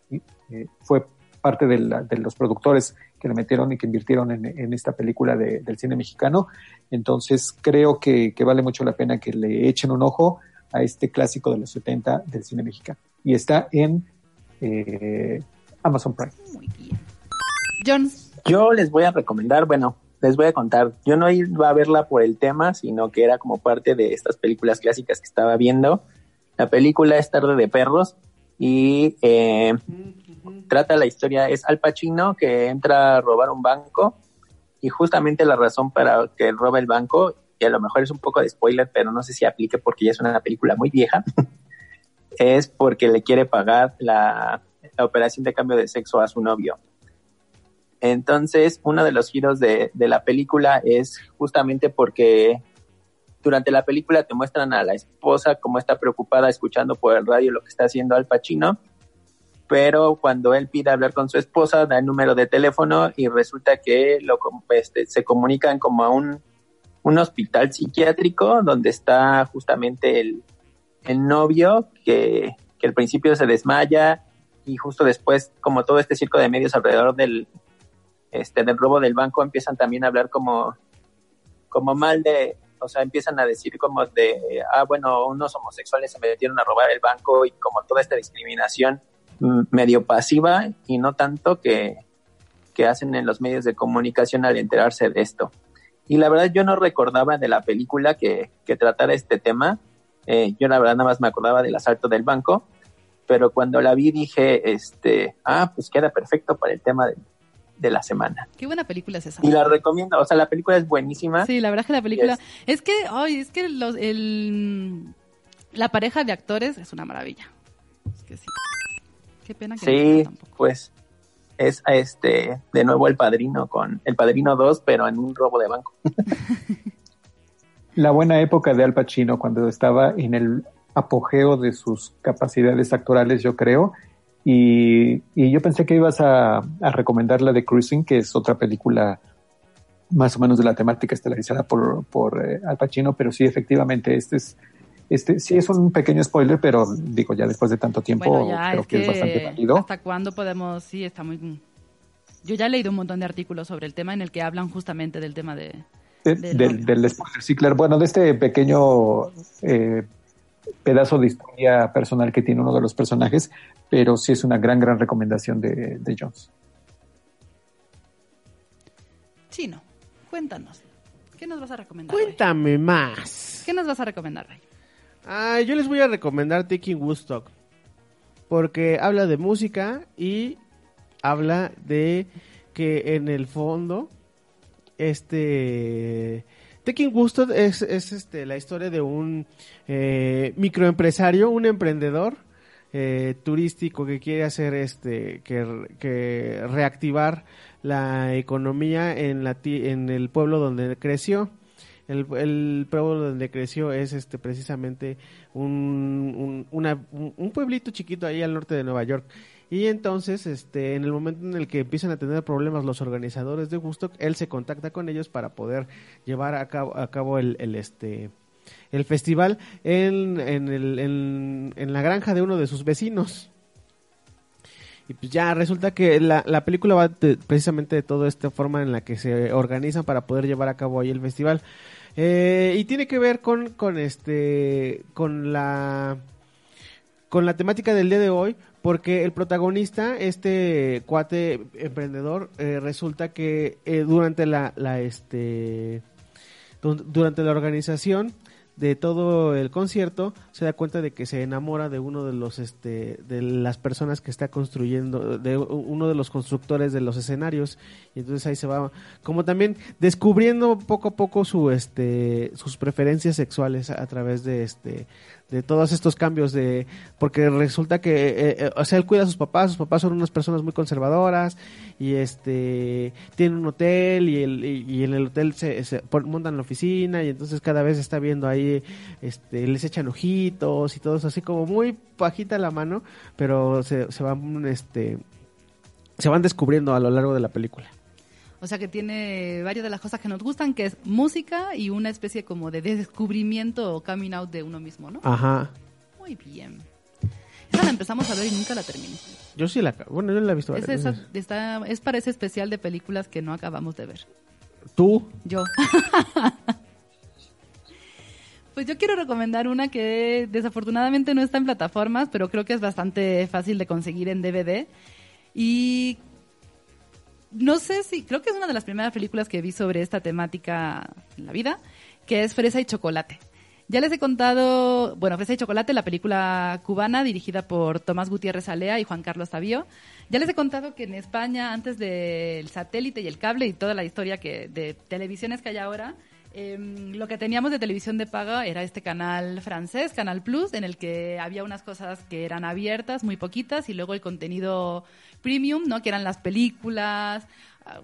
eh, fue parte de, la, de, los productores que le metieron y que invirtieron en, en esta película de, del cine mexicano. Entonces creo que, que, vale mucho la pena que le echen un ojo a este clásico de los 70 del cine mexicano. Y está en eh, Amazon Prime. Muy bien. John. Yo les voy a recomendar, bueno, les voy a contar, yo no iba a verla por el tema, sino que era como parte de estas películas clásicas que estaba viendo. La película es Tarde de Perros y eh, trata la historia, es Al Pacino que entra a robar un banco y justamente la razón para que roba el banco, y a lo mejor es un poco de spoiler, pero no sé si aplique porque ya es una película muy vieja, es porque le quiere pagar la, la operación de cambio de sexo a su novio. Entonces, uno de los giros de, de, la película es justamente porque durante la película te muestran a la esposa como está preocupada escuchando por el radio lo que está haciendo Al Pacino, pero cuando él pide hablar con su esposa da el número de teléfono y resulta que lo, este, se comunican como a un, un hospital psiquiátrico donde está justamente el, el novio que, que al principio se desmaya y justo después como todo este circo de medios alrededor del, este, del robo del banco empiezan también a hablar como, como mal de, o sea, empiezan a decir como de, ah, bueno, unos homosexuales se metieron a robar el banco y como toda esta discriminación medio pasiva y no tanto que, que hacen en los medios de comunicación al enterarse de esto. Y la verdad yo no recordaba de la película que, que tratara este tema, eh, yo la verdad nada más me acordaba del asalto del banco, pero cuando la vi dije, este, ah, pues queda perfecto para el tema del, de la semana. Qué buena película es esa. Y la recomiendo, o sea, la película es buenísima. Sí, la verdad que la película es, es que, ay, es que los, el, la pareja de actores es una maravilla. Es que sí. Qué pena que sí, no pues es este de nuevo el padrino con el padrino 2, pero en un robo de banco. la buena época de Al Pacino cuando estaba en el apogeo de sus capacidades actorales, yo creo, y, y, yo pensé que ibas a, a, recomendar la de Cruising, que es otra película más o menos de la temática estelarizada por, por eh, Al Pacino, pero sí, efectivamente, este es, este sí es un pequeño spoiler, pero digo, ya después de tanto tiempo, bueno, ya, creo es que, que, es bastante válido. ¿Hasta cuándo podemos? Sí, está muy. Yo ya he leído un montón de artículos sobre el tema en el que hablan justamente del tema de. de, de del, del spoiler, sí, claro. Bueno, de este pequeño eh, pedazo de historia personal que tiene uno de los personajes, pero sí es una gran, gran recomendación de, de Jones. Chino, cuéntanos. ¿Qué nos vas a recomendar? Cuéntame Ray? más. ¿Qué nos vas a recomendar, Ray? Ah, yo les voy a recomendar Taking Woodstock. Porque habla de música y habla de que en el fondo este Taking Gusto es, es este, la historia de un eh, microempresario, un emprendedor eh, turístico que quiere hacer este que, que reactivar la economía en la en el pueblo donde creció el, pueblo donde creció es este precisamente un, un, pueblito chiquito ahí al norte de Nueva York y entonces este en el momento en el que empiezan a tener problemas los organizadores de Gusto él se contacta con ellos para poder llevar a cabo, a cabo el, el, este el festival en, en, el- en- en la granja de uno de sus vecinos. Y pues ya resulta que la, la película va de- precisamente de toda esta forma en la que se organizan para poder llevar a cabo ahí el festival. Eh, y tiene que ver con, con este con la con la temática del día de hoy porque el protagonista este cuate emprendedor eh, resulta que eh, durante la, la este du- durante la organización de todo el concierto se da cuenta de que se enamora de uno de los este de las personas que está construyendo de uno de los constructores de los escenarios. Y entonces ahí se va como también descubriendo poco a poco su este sus preferencias sexuales a, a través de este de todos estos cambios de porque resulta que eh, eh, o sea él cuida a sus papás sus papás son unas personas muy conservadoras y este tienen un hotel y, el, y, en el hotel se, se montan la oficina y entonces cada vez está viendo ahí este les echan ojitos y todo eso así como muy bajita la mano pero se, se van este se van descubriendo a lo largo de la película O sea que tiene varias de las cosas que nos gustan, que es música y una especie como de descubrimiento o coming out de uno mismo, ¿no? ajá Muy bien. Esa la empezamos a ver y nunca la terminé. yo sí la bueno yo la he visto Es, esa- está, es para ese especial de películas que no acabamos de ver. tú Yo. Pues yo quiero recomendar una que desafortunadamente no está en plataformas, pero creo que es bastante fácil de conseguir en DVD. Y no sé si, creo que es una de las primeras películas que vi sobre esta temática en la vida, que es Fresa y Chocolate. Ya les he contado, bueno, Fresa y Chocolate, la película cubana dirigida por Tomás Gutiérrez Alea y Juan Carlos Tavío. Ya les he contado que en España, antes del satélite y el cable y toda la historia que de televisiones que hay ahora, em, lo que teníamos de televisión de paga era este canal francés, Canal Plus, en el que había unas cosas que eran abiertas, muy poquitas, y luego el contenido premium, ¿no? Que eran las películas, ah,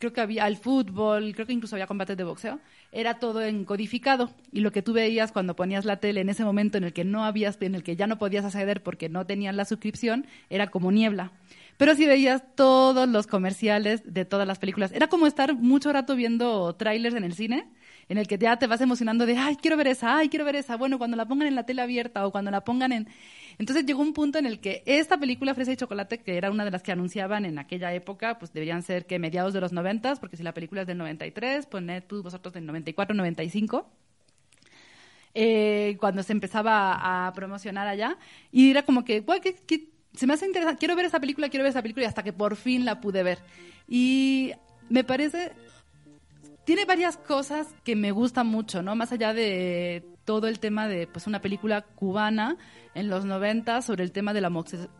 creo que había el fútbol, creo que incluso había combates de boxeo, era todo en codificado y lo que tú veías cuando ponías la tele en ese momento en el que no habías, en el que ya no podías acceder porque no tenían la suscripción, era como niebla. Pero si veías todos los comerciales de todas las películas, era como estar mucho rato viendo trailers en el cine, en el que ya te vas emocionando de, ay, quiero ver esa, ay, quiero ver esa, bueno, cuando la pongan en la tele abierta o cuando la pongan en... Entonces llegó un punto en el que esta película Fresa y Chocolate, que era una de las que anunciaban en aquella época, pues deberían ser que mediados de los noventas, porque si la película es del 93, poned tú vosotros del 94, 95 eh, cuando se empezaba a promocionar allá. Y era como que, "Guau, qué- qué- se me hace interesante, quiero ver esa película, quiero ver esa película, y hasta que por fin la pude ver. Y me parece, tiene varias cosas que me gustan mucho, ¿no? Más allá de todo el tema de, pues, una película cubana en los 90 sobre el tema de la,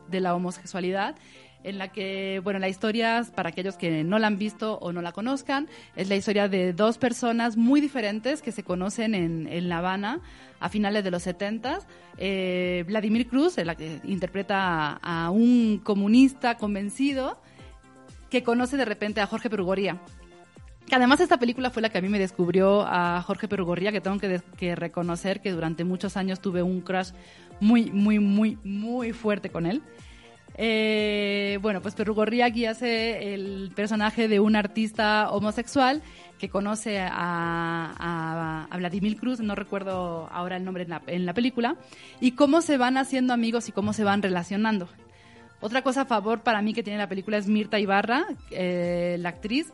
de la homosexualidad en la que, bueno, la historia, para aquellos que no la han visto o no la conozcan, es la historia de dos personas muy diferentes que se conocen en, en La Habana a finales de los 70. Eh, Vladimir Cruz, en la que interpreta a, a un comunista convencido que conoce de repente a Jorge Perugorría. Que además esta película fue la que a mí me descubrió a Jorge Perugorría, que tengo que, que reconocer que durante muchos años tuve un crush muy, muy, muy, muy fuerte con él. Eh, bueno, pues Perugorría aquí hace el personaje de un artista homosexual que conoce a, a- a Vladimir Cruz, no recuerdo ahora el nombre en la, en la película, y cómo se van haciendo amigos y cómo se van relacionando. Otra cosa a favor para mí que tiene la película es Mirta Ibarra, eh, la actriz,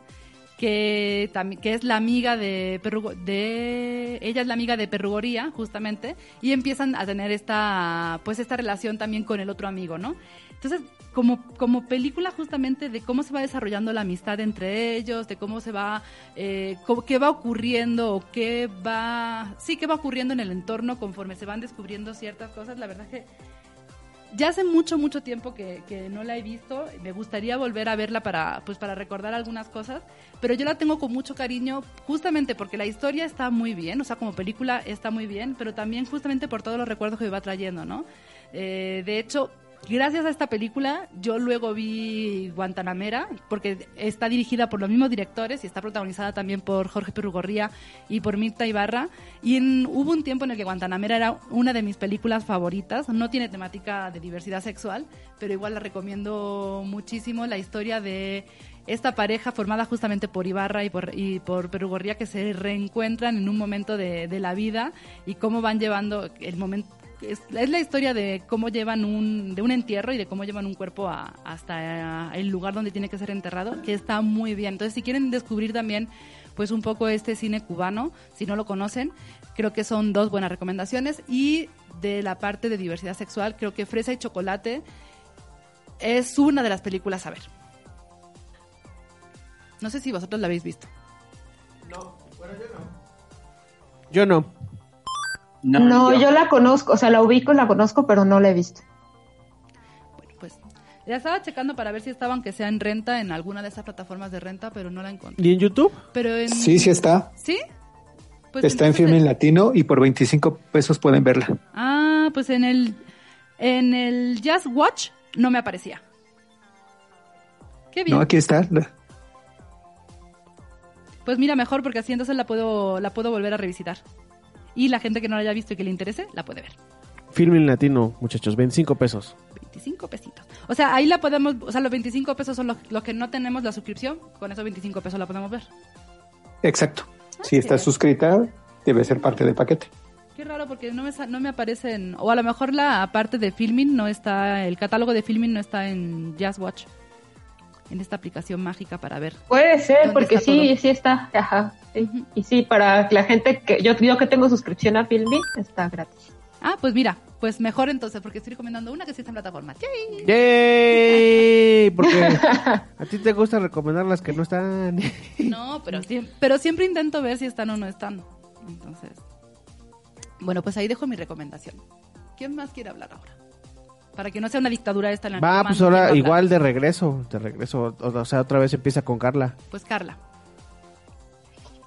que, que es la amiga de, Perrugo- de ella es la amiga de Perrugoría justamente y empiezan a tener esta pues esta relación también con el otro amigo no entonces como como película justamente de cómo se va desarrollando la amistad entre ellos de cómo se va eh, qué va ocurriendo o qué va sí qué va ocurriendo en el entorno conforme se van descubriendo ciertas cosas la verdad que ya hace mucho, mucho tiempo que, que, no la he visto. Me gustaría volver a verla para, pues, para recordar algunas cosas. Pero yo la tengo con mucho cariño justamente porque la historia está muy bien, o sea, como película está muy bien, pero también justamente por todos los recuerdos que me va trayendo, ¿no? Eh, de hecho, gracias a esta película, yo luego vi Guantanamera, porque está dirigida por los mismos directores y está protagonizada también por Jorge Perugorría y por Mirta Ibarra. Y hubo un tiempo en el que Guantanamera era una de mis películas favoritas. No tiene temática de diversidad sexual, pero igual la recomiendo muchísimo. La historia de esta pareja formada justamente por Ibarra y por, y por Perugorría que se reencuentran en un momento de, de la vida y cómo van llevando el momento es, la historia de cómo llevan un, de un entierro y de cómo llevan un cuerpo hasta el lugar donde tiene que ser enterrado, que está muy bien. Entonces, si quieren descubrir también pues un poco este cine cubano, si no lo conocen, creo que son dos buenas recomendaciones. Y de la parte de diversidad sexual, creo que Fresa y Chocolate es una de las películas a ver. No sé si vosotros la habéis visto. No, bueno, yo no. Yo no. No, yo... la conozco, o sea, la ubico, la conozco, pero no la he visto. Bueno, pues ya estaba checando para ver si estaba, aunque sea en renta, en alguna de esas plataformas de renta, pero no la encontré. ¿Y en YouTube? Pero en... Sí, sí está. ¿Sí? Pues está en Filme en Latino y por 25 pesos pueden verla. Ah, pues en el en el Just Watch no me aparecía. Qué bien. No, aquí está. Pues mira, mejor porque así entonces la puedo la puedo volver a revisitar y la gente que no la haya visto y que le interese, la puede ver. Filme en latino, muchachos, 25 pesos. 25 pesitos. O sea, ahí la podemos, o sea, los 25 pesos son los, que no tenemos la suscripción, con esos 25 pesos la podemos ver. Exacto. si estás suscrita, debe ser parte del paquete. Qué raro porque no me, no me aparecen, o a lo mejor la parte de filming no está, el catálogo de filming no está en Just Watch en esta aplicación mágica para ver. Puede ser, porque sí, sí está. Ajá. Y sí, para la gente que yo, yo que tengo suscripción a Filmin, está gratis. Ah, pues mira, pues mejor entonces, porque estoy recomendando una que sí está en plataforma. ¡Yay! ¡Yay! Porque a ti te gusta recomendar las que no están. no, pero, pero siempre intento ver si están o no están. Entonces, bueno, pues ahí dejo mi recomendación. ¿Quién más quiere hablar ahora? Para que no sea una dictadura esta en la Va, pues ahora igual de regreso, de regreso. O, sea, otra vez empieza con Carla. Pues Carla.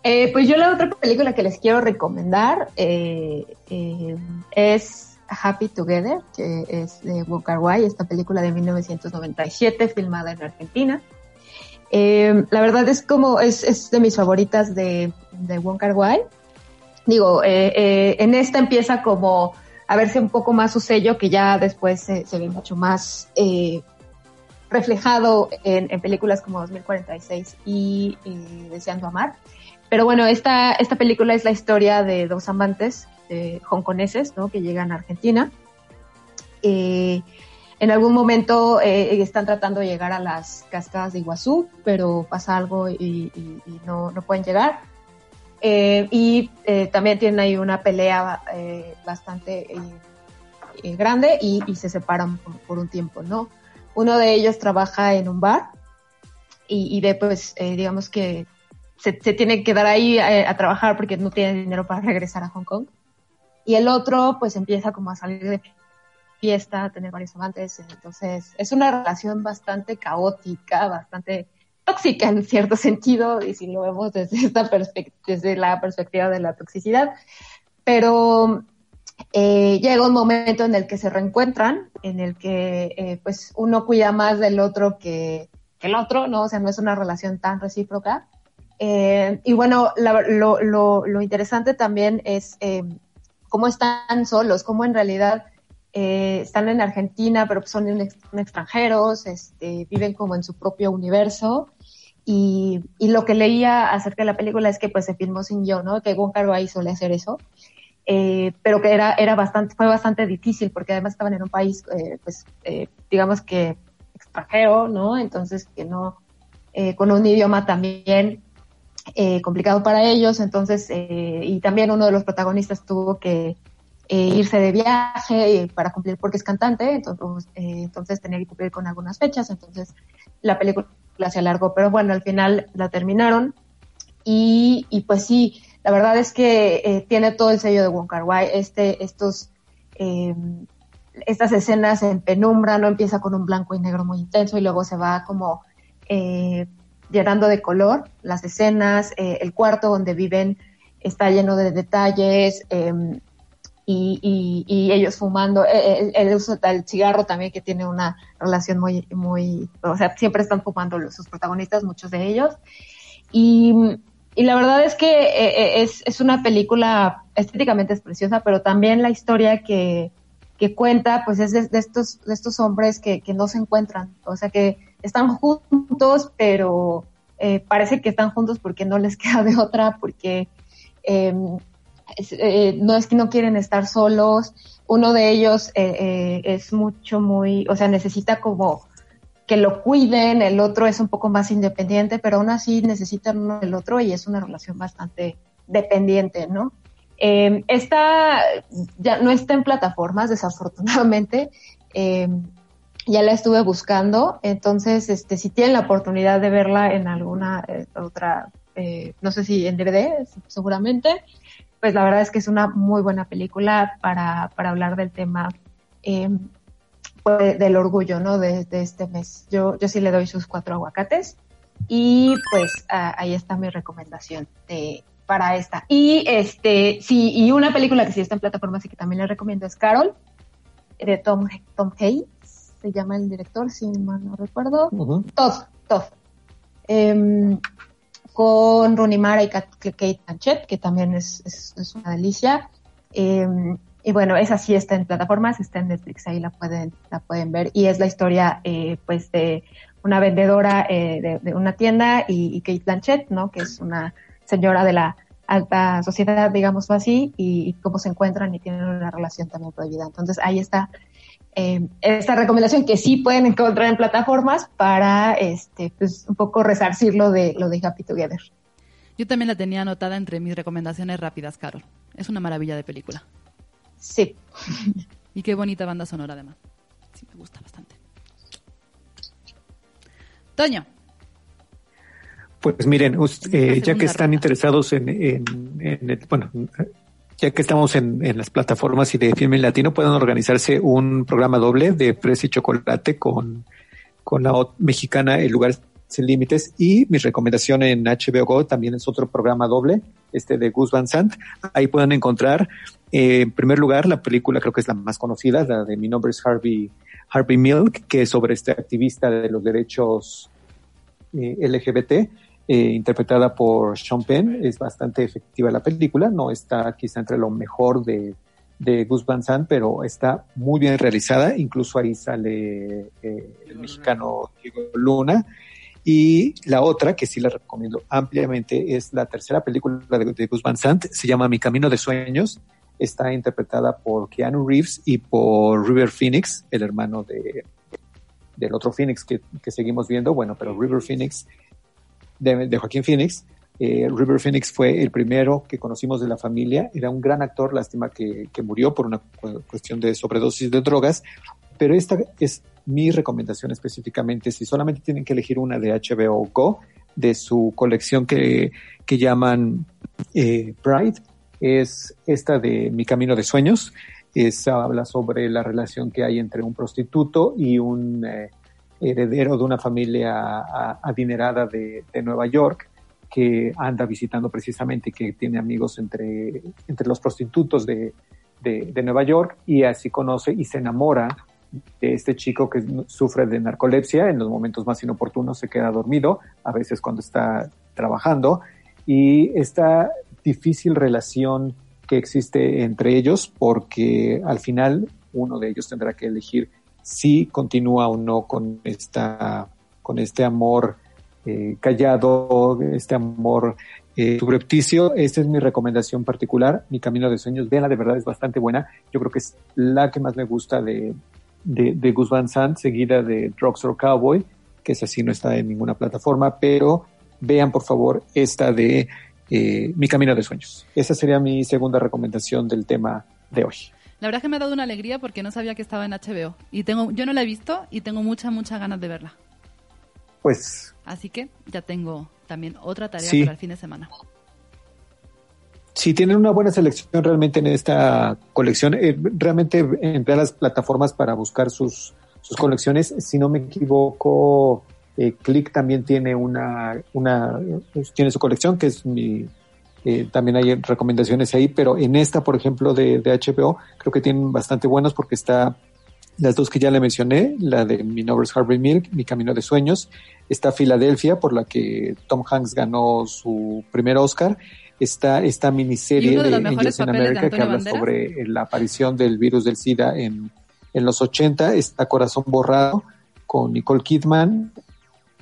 Eh, pues yo la otra película que les quiero recomendar eh, eh, es Happy Together, que es de Wong Wai, esta película de 1997 filmada en Argentina. la verdad es como es, es de mis favoritas de, de Wong Wai. Digo, en esta empieza como a verse un poco más su sello, que ya después se, ve mucho más eh, reflejado en, películas como 2046 y, Deseando Amar. Pero bueno, esta, esta película es la historia de dos amantes eh, hongkoneses ¿no? que llegan a Argentina. Eh, en algún momento eh, están tratando de llegar a las cascadas de Iguazú, pero pasa algo y, no, no, pueden llegar. Eh, y eh, también tienen ahí una pelea eh, bastante grande y, se separan por, un tiempo, ¿no? Uno de ellos trabaja en un bar y, y después, digamos que se, tiene que quedar ahí a, trabajar porque no tiene dinero para regresar a Hong Kong. Y el otro, pues empieza como a salir de fiesta, a tener varios amantes. Entonces, es una relación bastante caótica, bastante tóxica en cierto sentido, y si lo vemos desde esta desde la perspectiva de la toxicidad. Pero eh, llega un momento en el que se reencuentran, en el que eh, pues uno cuida más del otro que, el otro, ¿no? O sea, no es una relación tan recíproca. Eh, y bueno, lo, lo, lo, interesante también es cómo están solos, cómo en realidad están en Argentina, pero son, extranjeros, este, viven como en su propio universo y, y, lo que leía acerca de la película es que pues se filmó sin yo, ¿no? Que Wong Kar suele hacer eso. Eh, pero que era, era bastante, fue bastante difícil porque además estaban en un país, eh, pues, eh, digamos que extranjero, ¿no? Entonces, que no, eh, con un idioma también eh, complicado para ellos, entonces, eh, y también uno de los protagonistas tuvo que irse de viaje para cumplir porque es cantante, entonces, entonces tenía que cumplir con algunas fechas, entonces la película se alargó, pero bueno, al final la terminaron. Y, y pues sí, la verdad es que eh, tiene todo el sello de Wong Kar Wai, este, estos, eh, estas escenas en penumbra, no empieza con un blanco y negro muy intenso y luego se va como eh, llenando de color las escenas, eh, el cuarto donde viven está lleno de detalles em, y, ellos fumando, el, el, uso del cigarro también que tiene una relación muy, muy, o sea, siempre están fumando sus protagonistas, muchos de ellos. Y, y la verdad es que eh, es, es una película estéticamente es preciosa, pero también la historia que, que cuenta, pues es de, estos, de estos hombres que, que, no se encuentran, o sea que están juntos, pero eh, parece que están juntos porque no les queda de otra, porque em, eh, no es que no quieren estar solos, uno de ellos eh, es mucho, muy, o sea, necesita como que lo cuiden, el otro es un poco más independiente, pero aún así necesitan uno del otro y es una relación bastante dependiente, ¿no? Eh, esta ya no está en plataformas, desafortunadamente. Eh, ya la estuve buscando, entonces, este, si tienen la oportunidad de verla en alguna eh, otra, eh, no sé si en DVD, seguramente, pues la verdad es que es una muy buena película para, para hablar del tema em, pues, del orgullo, ¿no? De, de, este mes. Yo, yo sí le doy sus cuatro aguacates y pues ahí está mi recomendación de, para esta. Y este, sí, y una película que sí está en plataforma, y que también le recomiendo es Carol, de Tom, Tom Hayes, se llama el director, si mal no recuerdo. Uh Todd, Todd. Eh, con Rooney Mara y Kate Blanchett, que también es, es, es una delicia. Eh, y bueno, esa sí está en plataformas, está en Netflix, ahí la pueden, la pueden ver. Y es la historia, eh, pues, de una vendedora eh, de, de, una tienda y, y Kate Blanchett, ¿no? Que es una señora de la alta sociedad, digamos así, y, y, cómo se encuentran y tienen una relación también prohibida. Entonces ahí está eh, esta recomendación que sí pueden encontrar en plataformas para este pues un poco resarcir lo de lo de Happy Together. Yo también la tenía anotada entre mis recomendaciones rápidas, Carol. Es una maravilla de película. Sí. Y qué bonita banda sonora además. Sí, me gusta bastante. Toño. Pues miren, eh, ya que están interesados en, en, en el, bueno, ya que estamos en, en, las plataformas y de Film Latino, pueden organizarse un programa doble de Press y Chocolate con, con la mexicana El Lugar Sin Límites y mi recomendación en HBO Go también es otro programa doble, este de Gus Van Sant. Ahí pueden encontrar, eh, en primer lugar, la película creo que es la más conocida, la de Mi nombre es Harvey, Harvey Milk, que es sobre este activista de los derechos eh, LGBT eh, interpretada por Sean Penn. Es bastante efectiva la película, no está quizá entre lo mejor de, de Gus Van Sant, pero está muy bien realizada. Incluso ahí sale eh, el mexicano Diego Luna. Y la otra, que sí la recomiendo ampliamente, es la tercera película de, de Gus Van Sant. Se llama Mi Camino de Sueños. Está interpretada por Keanu Reeves y por River Phoenix, el hermano de, del otro Phoenix que, que seguimos viendo. Bueno, pero River Phoenix de, Joaquín Phoenix. Eh, River Phoenix fue el primero que conocimos de la familia. Era un gran actor, lástima que, que murió por una cuestión de sobredosis de drogas. Pero esta es mi recomendación específicamente. Si solamente tienen que elegir una de HBO Go, de su colección que, que llaman eh, Pride, es esta de Mi Camino de Sueños. Es, habla sobre la relación que hay entre un prostituto y un eh, heredero de una familia adinerada de, Nueva York que anda visitando precisamente, que tiene amigos entre, entre los prostitutos de, de Nueva York y así conoce y se enamora de este chico que sufre de narcolepsia, en los momentos más inoportunos se queda dormido, a veces cuando está trabajando, y esta difícil relación que existe entre ellos, porque al final uno de ellos tendrá que elegir si continúa o no con esta, con este amor eh, callado, este amor eh, subrepticio. Esta es mi recomendación particular, Mi Camino de Sueños. Veanla, de verdad es bastante buena. Yo creo que es la que más me gusta de, de, de Gus Van Sant, seguida de Drugstore Cowboy, que es así, no está en ninguna plataforma, pero vean por favor esta de eh, Mi Camino de Sueños. Esa sería mi segunda recomendación del tema de hoy. La verdad es que me ha dado una alegría porque no sabía que estaba en HBO. Y tengo, yo no la he visto y tengo muchas, muchas ganas de verla. Pues. Así que ya tengo también otra tarea sí. para el fin de semana. si tienen una buena selección realmente en esta colección. Eh, realmente emplea las plataformas para buscar sus, sus colecciones. Si no me equivoco, eh, Click también tiene una, una, tiene su colección, que es mi, eh, también hay recomendaciones ahí, pero en esta, por ejemplo, de, de HBO, creo que tienen bastante buenos porque está las dos que ya le mencioné, la de Mi Nover's Harvey Milk, Mi Camino de Sueños, está Filadelfia, por la que Tom Hanks ganó su primer Oscar, está esta miniserie de, Angels in America que habla sobre la aparición del virus del SIDA en, en los 80, está Corazón Borrado con Nicole Kidman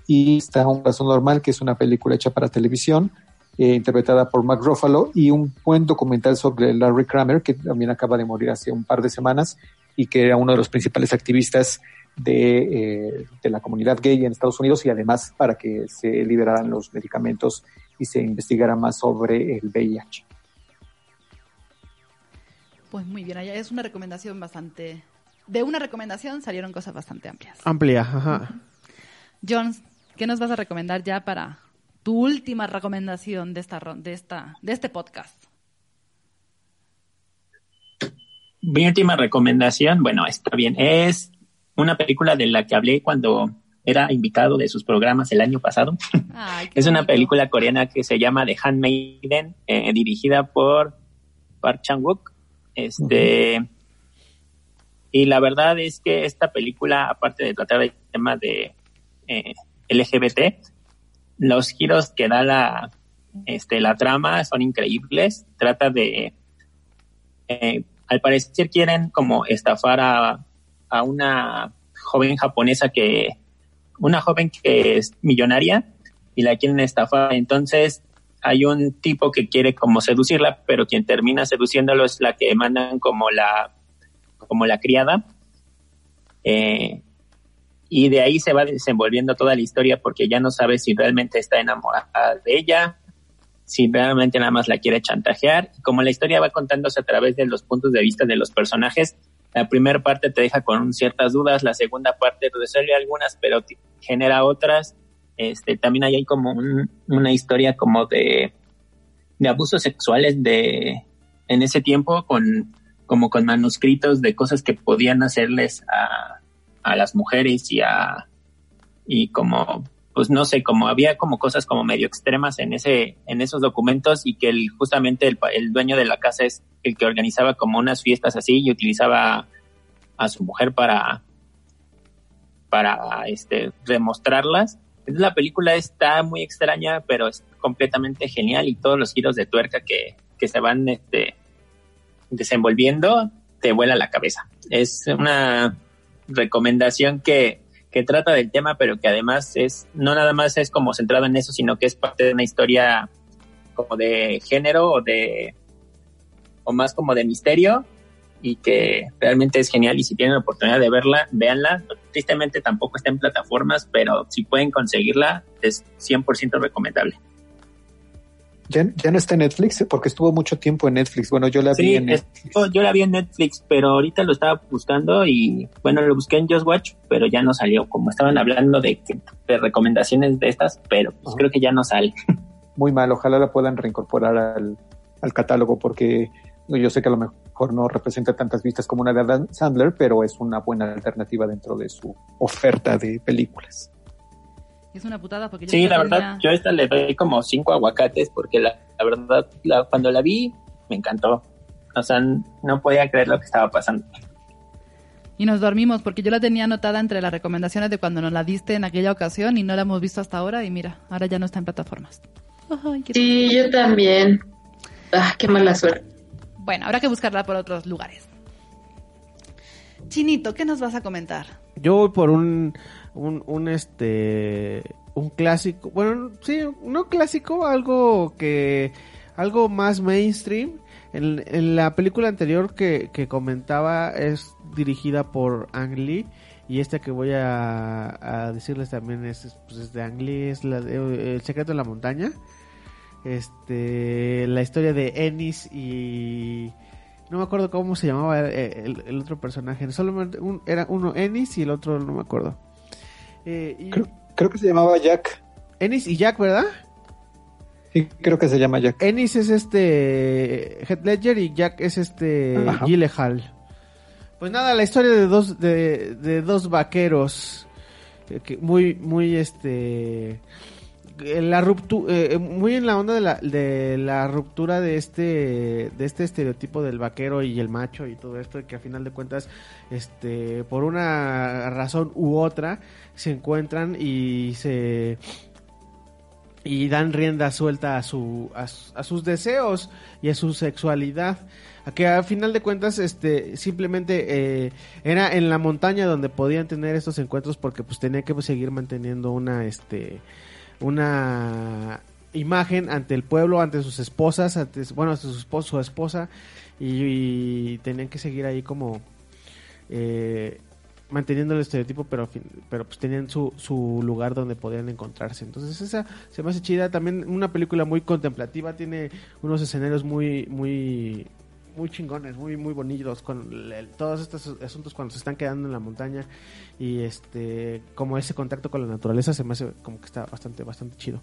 y está Un Corazón Normal, que es una película hecha para televisión, eh, interpretada por Mark Ruffalo, y un buen documental sobre Larry Kramer, que también acaba de morir hace un par de semanas y que era uno de los principales activistas de, eh, de, la comunidad gay en Estados Unidos y además para que se liberaran los medicamentos y se investigara más sobre el VIH. Pues muy bien, es una recomendación bastante... De una recomendación salieron cosas bastante amplias. Amplia, ajá. Jones, ¿qué nos vas a recomendar ya para tu última recomendación de esta de esta de este podcast? Mi última recomendación, bueno, está bien, es una película de la que hablé cuando era invitado de sus programas el año pasado. es una película coreana que se llama The Handmaiden, eh, dirigida por Park Chan-wook. Este, Y la verdad es que esta película, aparte de tratar el tema de eh, LGBT, los giros que da la, este, la trama son increíbles. Trata de, eh, al parecer quieren como estafar a, a una joven japonesa que una joven que es millonaria y la quieren estafar. Entonces hay un tipo que quiere como seducirla, pero quien termina seduciéndolo es la que mandan como la, como la criada. Eh, y de ahí se va desenvolviendo toda la historia porque ya no sabe si realmente está enamorada de ella, si realmente nada más la quiere chantajear. Como la historia va contándose a través de los puntos de vista de los personajes, la primera parte te deja con ciertas dudas, la segunda parte resuelve algunas, pero genera otras. Este, también hay como una historia como de, de abusos sexuales de en ese tiempo con como con manuscritos de cosas que podían hacerles a, a las mujeres y a y como pues no sé, como había como cosas como medio extremas en ese en esos documentos y que el, justamente el, el dueño de la casa es el que organizaba como unas fiestas así y utilizaba a su mujer para para este demostrarlas. La película está muy extraña, pero es completamente genial y todos los giros de tuerca que, que se van este, desenvolviendo te vuela la cabeza. Es una recomendación que que trata del tema, pero que además es, no nada más es como centrado en eso, sino que es parte de una historia como de género o de, o más como de misterio y que realmente es genial y si tienen la oportunidad de verla, véanla. Tristemente tampoco está en plataformas, pero si pueden conseguirla, es 100% recomendable. Ya, ya, no está en Netflix porque estuvo mucho tiempo en Netflix. Bueno, yo la vi en Netflix. yo la vi en Netflix, pero ahorita lo estaba buscando y bueno, lo busqué en Just Watch, pero ya no salió. Como estaban hablando de, de recomendaciones de estas, pero pues creo que ya no sale. Muy mal, ojalá la puedan reincorporar al, al catálogo porque yo sé que a lo mejor no representa tantas vistas como una de Adam Sandler, pero es una buena alternativa dentro de su oferta de películas. Es una putada porque yo Sí, la verdad, yo a esta le doy como cinco aguacates porque la, verdad, cuando la vi, me encantó. O sea, no podía creer lo que estaba pasando. Y nos dormimos porque yo la tenía anotada entre las recomendaciones de cuando nos la diste en aquella ocasión y no la hemos visto hasta ahora y mira, ahora ya no está en plataformas. sí, yo también. Ah, qué mala suerte. Bueno, habrá que buscarla por otros lugares. Chinito, ¿qué nos vas a comentar? Yo voy por un un, un este un clásico, bueno, sí, no clásico, algo que algo más mainstream. En, la película anterior que, que, comentaba es dirigida por Ang Lee y esta que voy a, decirles también es, pues de Ang Lee, es la de, El secreto de la montaña. Este, la historia de Ennis y no me acuerdo cómo se llamaba el, el, otro personaje, solamente era uno Ennis y el otro no me acuerdo. Eh, creo, que se llamaba Jack. Ennis y Jack, ¿verdad? Sí, creo que se llama Jack. Ennis es este Heath Ledger y Jack es este Ajá. Gyllenhaal. Pues nada, la historia de dos de, de dos vaqueros eh, que muy muy este la ruptura muy en la onda de la, de la ruptura de este de este estereotipo del vaquero y el macho y todo esto que a final de cuentas este por una razón u otra se encuentran y se y dan rienda suelta a su a, su- a sus deseos y a su sexualidad. A que a final de cuentas este simplemente eh, era en la montaña donde podían tener estos encuentros porque pues tenía que seguir manteniendo una este una imagen ante el pueblo ante sus esposas ante bueno ante su esposo su esposa y, tenían que seguir ahí como eh, manteniendo el estereotipo, pero pero pues tenían su, su lugar donde podían encontrarse. Entonces esa se me hace chida. También una película muy contemplativa, tiene unos escenarios muy muy muy chingones, muy muy bonitos con el- todos estos asuntos cuando se están quedando en la montaña y este como ese contacto con la naturaleza se me hace como que está bastante bastante chido.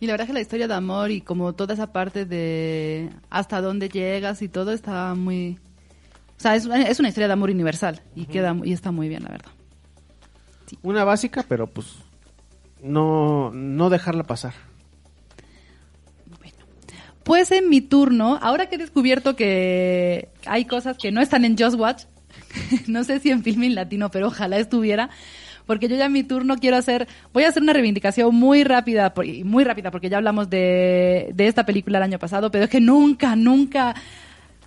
Y la verdad que la historia de amor y como toda esa parte de hasta dónde llegas y todo está muy... O sea, es, una- es una historia de amor universal y, queda, y está muy bien, la verdad. Una básica, pero pues no no dejarla pasar. Pues en mi turno, ahora que he descubierto que hay cosas que no están en Just Watch, no sé si en Filming Latino, pero ojalá estuviera, porque yo ya en mi turno quiero hacer, voy a hacer una reivindicación muy rápida, muy rápida, porque ya hablamos de, de esta película el año pasado, pero es que nunca, nunca,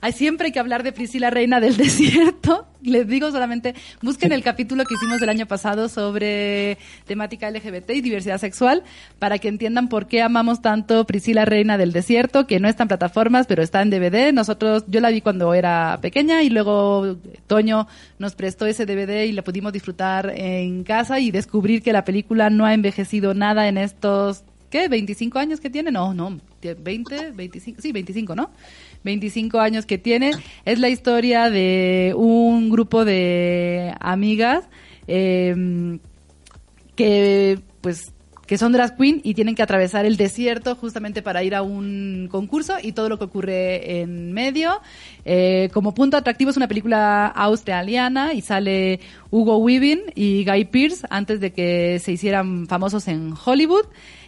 hay siempre hay que hablar de Priscila Reina del Desierto. Les digo solamente, busquen el capítulo que hicimos el año pasado sobre temática LGBT y diversidad sexual para que entiendan por qué amamos tanto Priscila Reina del Desierto, que no está en plataformas, pero está en DVD. Nosotros, yo la vi cuando era pequeña y luego Toño nos prestó ese DVD y la pudimos disfrutar en casa y descubrir que la película no ha envejecido nada en estos ¿qué? ¿25 años que tiene? No, no, tie- 20, 25, sí, 25, ¿no? 25 años que tiene. Es la historia de un grupo de amigas eh, que, pues, que son drag queen y tienen que atravesar el desierto justamente para ir a un concurso y todo lo que ocurre en medio. Eh, como punto atractivo es una película australiana y sale Hugo Weaving y Guy Pearce antes de que se hicieran famosos en Hollywood.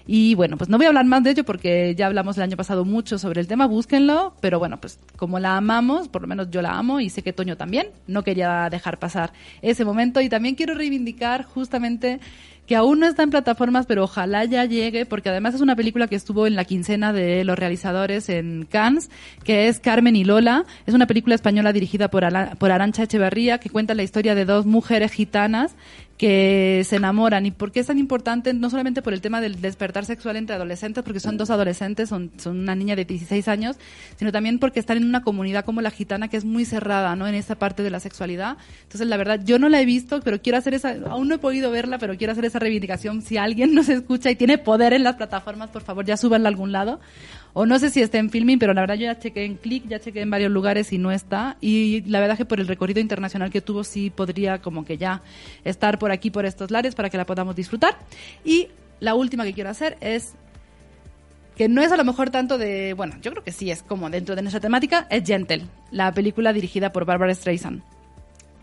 Y bueno, pues no voy a hablar más de ello porque ya hablamos el año pasado mucho sobre el tema, búsquenlo, pero bueno, pues como la amamos, por lo menos yo la amo y sé que Toño también, no quería dejar pasar ese momento y también quiero reivindicar justamente que aún no está en plataformas, pero ojalá ya llegue, porque además es una película que estuvo en la quincena de los realizadores en Cannes, que es Carmen y Lola. Es una película española dirigida por, Ala- por Arancha Echeverría, que cuenta la historia de dos mujeres gitanas que se enamoran. ¿Y por qué es tan importante? No solamente por el tema del despertar sexual entre adolescentes, porque son dos adolescentes, son, son una niña de 16 años, sino también porque están en una comunidad como la gitana que es muy cerrada, ¿no? En esta parte de la sexualidad. Entonces, la verdad, yo no la he visto, pero quiero hacer esa, aún no he podido verla, pero quiero hacer esa reivindicación. Si alguien nos escucha y tiene poder en las plataformas, por favor, ya súbanla a algún lado. O no sé si está en filming, pero la verdad yo ya chequé en Click, ya chequé en varios lugares y no está. Y la verdad que por el recorrido internacional que tuvo sí podría como que ya estar por aquí, por estos lares, para que la podamos disfrutar. Y la última que quiero hacer es que no es a lo mejor tanto de, bueno, yo creo que sí es como dentro de nuestra temática, es Gentle, la película dirigida por Barbara Streisand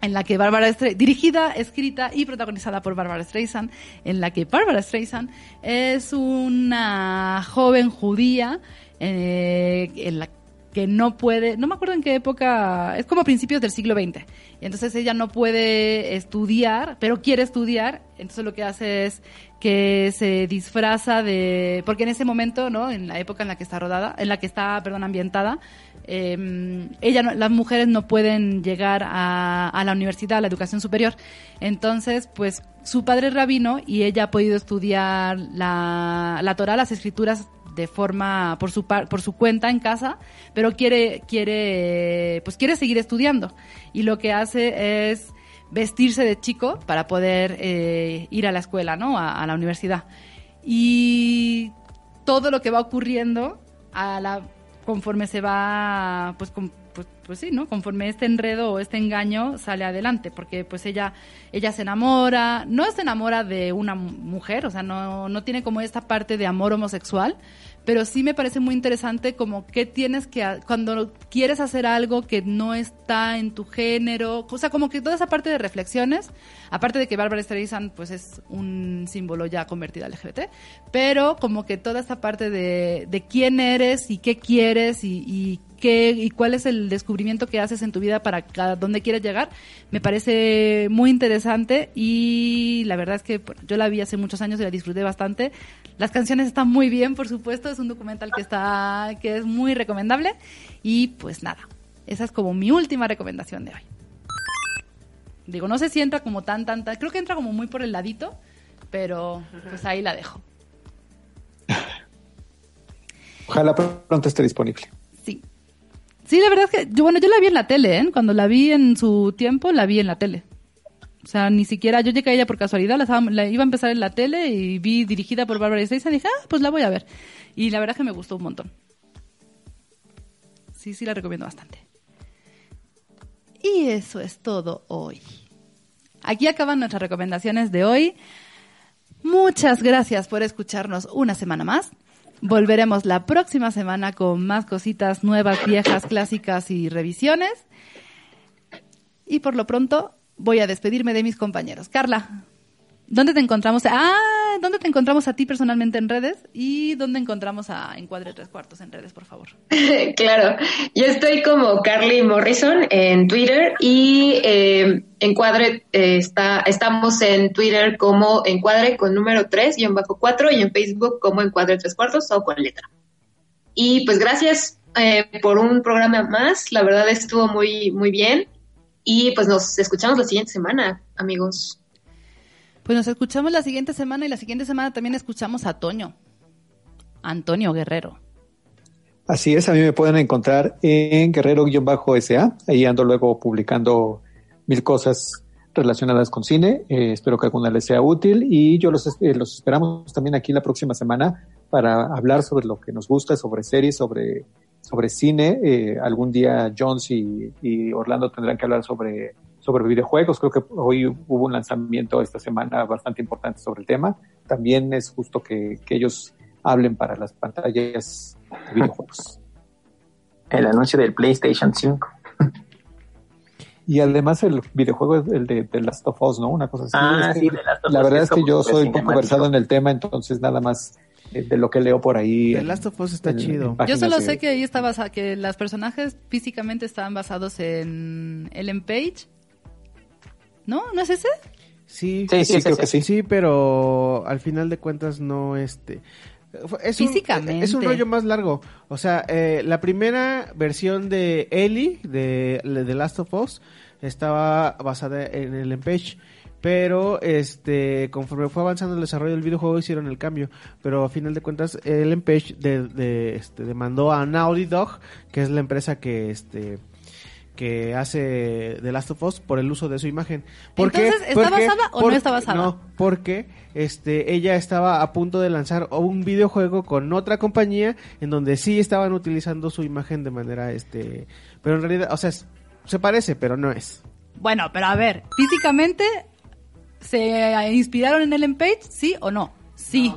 en la que Barbara Stre- dirigida, escrita y protagonizada por Barbara Streisand, en la que Barbara Streisand es una joven judía eh, en la que no puede, no me acuerdo en qué época, es como principios del siglo XX. Entonces ella no puede estudiar, pero quiere estudiar, entonces lo que hace es que se disfraza de, porque en ese momento, ¿no? En la época en la que está rodada, en la que está, perdón, ambientada, eh, ella no- las mujeres no pueden llegar a, a la universidad, a la educación superior. Entonces, pues su padre es rabino y ella ha podido estudiar la, la Torah, las escrituras de forma por su par- por su cuenta en casa, pero quiere quiere pues quiere seguir estudiando y lo que hace es vestirse de chico para poder eh, ir a la escuela, ¿no? A, a la universidad. Y todo lo que va ocurriendo a la conforme se va pues con- pues, pues sí, ¿no? Conforme este enredo o este engaño sale adelante, porque pues ella ella se enamora, no se enamora de una mu- mujer, o sea, no no tiene como esta parte de amor homosexual, pero sí me parece muy interesante como que tienes que, cuando quieres hacer algo que no está en tu género, o sea, como que toda esa parte de reflexiones, aparte de que Barbara Streisand pues es un símbolo ya convertido al LGBT, pero como que toda esta parte de, de quién eres y qué quieres y qué y cuál es el descubrimiento que haces en tu vida para a dónde quieres llegar, me parece muy interesante y la verdad es que yo la vi hace muchos años y la disfruté bastante. Las canciones están muy bien, por supuesto, es un documental que está que es muy recomendable y pues nada, esa es como mi última recomendación de hoy. Digo, no sé si entra como tan tan tan, creo que entra como muy por el ladito, pero pues ahí la dejo. Ojalá pronto esté disponible. Sí. La verdad es que, yo, bueno, yo la vi en la tele, ¿eh? Cuando la vi en su tiempo, la vi en la tele. O sea, ni siquiera, yo llegué a ella por casualidad, la, la iba a empezar en la tele y vi dirigida por Barbara Streisand y dije, ah, pues la voy a ver. Y la verdad es que me gustó un montón. Sí, sí, la recomiendo bastante. Y eso es todo hoy. Aquí acaban nuestras recomendaciones de hoy. Muchas gracias por escucharnos una semana más. Volveremos la próxima semana con más cositas nuevas, viejas, clásicas y revisiones. Y por lo pronto voy a despedirme de mis compañeros. Carla, ¿dónde te encontramos? Ah, ¿dónde te encontramos a ti personalmente en redes? ¿Y dónde encontramos a Encuadre Tres Cuartos en redes, por favor? claro, yo estoy como Carly Morrison en Twitter y eh, Encuadre eh, está, estamos en Twitter como Encuadre con número 3 y en bajo 4 y en Facebook como Encuadre Tres Cuartos o con letra. Y pues gracias eh, por un programa más, la verdad estuvo muy, muy bien y pues nos escuchamos la siguiente semana, amigos. Pues nos escuchamos la siguiente semana y la siguiente semana también escuchamos a Toño. Antonio Guerrero. Así es, a mí me pueden encontrar en Guerrero-SA. Ahí ando luego publicando mil cosas relacionadas con cine. Eh, espero que alguna les sea útil y yo los, eh, los esperamos también aquí la próxima semana para hablar sobre lo que nos gusta, sobre series, sobre, sobre cine. Eh, algún día Jones y, y Orlando tendrán que hablar sobre, sobre videojuegos. Creo que hoy hubo un lanzamiento esta semana bastante importante sobre el tema. También es justo que, que ellos hablen para las pantallas de videojuegos. El anuncio del PlayStation 5. Y además el videojuego es el de The Last of Us, ¿no? Una cosa así. Ah, Es que sí, The Last of la Us, verdad que es que yo soy poco versado en el tema, entonces nada más de lo que leo por ahí. The Last of Us está en- en chido. Yo solo sé que ahí está basa que los personajes físicamente estaban basados en Ellen Page. ¿No? ¿No es ese? Sí, Sí, Sí, creo que sí. Sí, pero al final de cuentas no este es un, Físicamente. es un rollo más largo. O sea, eh, la primera versión de Ellie de The Last of Us estaba basada en el Page, pero este conforme fue avanzando el desarrollo del videojuego hicieron el cambio, pero a final de cuentas el Page de, de, este, demandó a Naughty Dog, que es la empresa que este que hace The Last of Us por el uso de su imagen. Entonces, ¿está Porque- basada o no está basada? No, porque este ella estaba a punto de lanzar un videojuego con otra compañía en donde sí estaban utilizando su imagen de manera este, pero en realidad, o sea, es- se parece, pero no es. Bueno, pero a ver, físicamente se inspiraron en Ellen Page, ¿sí o no? Sí.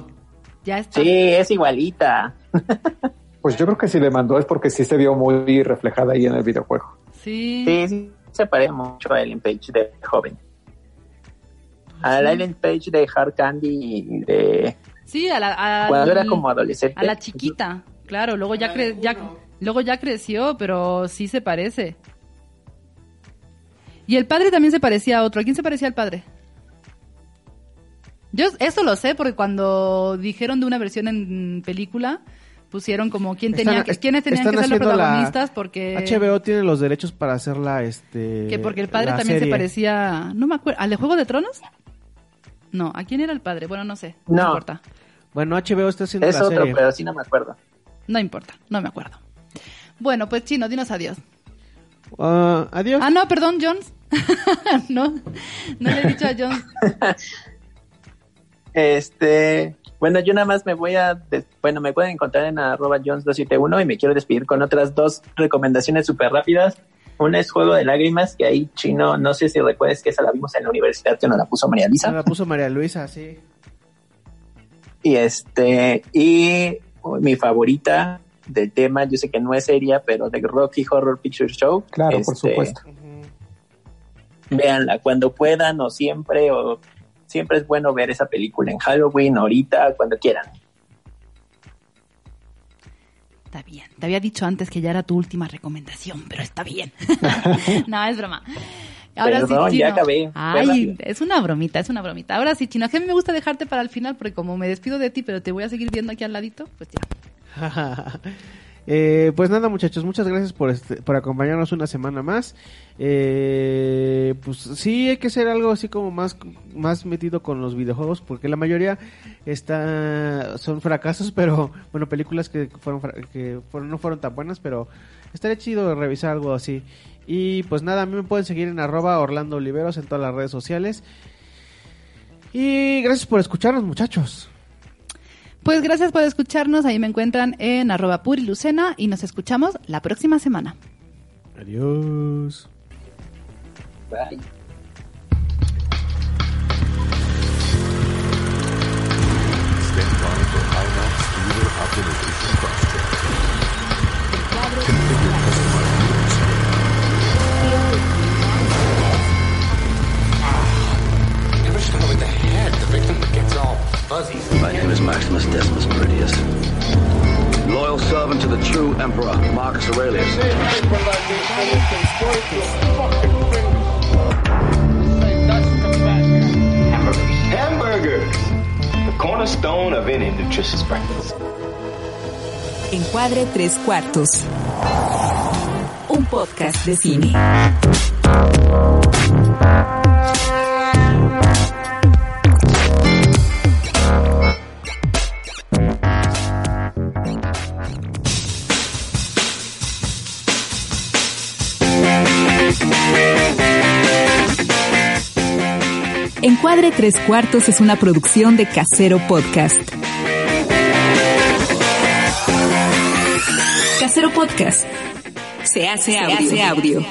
Ya está. Sí, es igualita. Pues yo creo que si le mandó es porque sí se vio muy reflejada ahí en el videojuego. Sí. Sí, sí, se parece mucho a Ellen Page de joven. A la Ellen Page de Hard Candy y de Sí, a la a, cuando era como adolescente. a la chiquita. Claro, luego ya cre- ya luego ya creció, pero sí se parece. Y el padre también se parecía a otro. ¿A quién se parecía al padre? Yo eso lo sé porque cuando dijeron de una versión en película pusieron como quién tenía que, quiénes tenían que ser los protagonistas porque HBO tiene los derechos para hacerla este que porque el padre también se serie. parecía, no me acuerdo, ¿al de Juego de Tronos? No, ¿a quién era el padre? Bueno, no sé, no, No. importa. Bueno, HBO está haciendo Es la otro, serie. pero sí no me acuerdo. No importa, no me acuerdo. Bueno, pues chino, dinos adiós. Ah, adiós. Ah, no, perdón, Jones. no, no le he dicho a Jones. Este, bueno, yo nada más me voy a, des- bueno, me pueden encontrar en arroba jones271 y me quiero despedir con otras dos recomendaciones súper rápidas. Una es Juego de Lágrimas, que ahí chino, no sé si recuerdes que esa la vimos en la universidad, que nos la puso María Se Lisa. la puso María Luisa, sí. Y este, y mi favorita del tema, yo sé que no es seria, pero de Rocky Horror Picture Show. Claro, por Este, supuesto. Véanla cuando puedan o siempre, o siempre es bueno ver esa película en Halloween, ahorita, cuando quieran. Está bien. Te había dicho antes que ya era tu última recomendación, pero está bien. no, es broma. Ahora Perdón, sí, ya Chino. acabé. Fue Ay, es una bromita, es una bromita. Ahora sí, Chino, que a mí me gusta dejarte para el final porque como me despido de ti, pero te voy a seguir viendo aquí al ladito, pues ya. Eh, pues nada muchachos, muchas gracias por, este- por acompañarnos una semana más. Eh, pues sí, hay que hacer algo así como más, más metido con los videojuegos, porque la mayoría está, son fracasos, pero bueno, películas que, fueron, que fueron, no fueron tan buenas, pero estaría chido revisar algo así. Y pues nada, a mí me pueden seguir en arroba Orlando Oliveros en todas las redes sociales. Y gracias por escucharnos muchachos. Pues gracias por escucharnos. Ahí me encuentran en arroba purilucena y nos escuchamos la próxima semana. Adiós. Bye. All fuzzy. My name is Maximus Decimus Meridius. Loyal servant to the true Emperor, Marcus Aurelius. Hamburgers. The cornerstone of any nutritious breakfast. Encuadre tres cuartos. Un podcast de cine. Encuadre tres cuartos es una producción de Casero Podcast. Casero Podcast. Se hace audio. Se hace audio.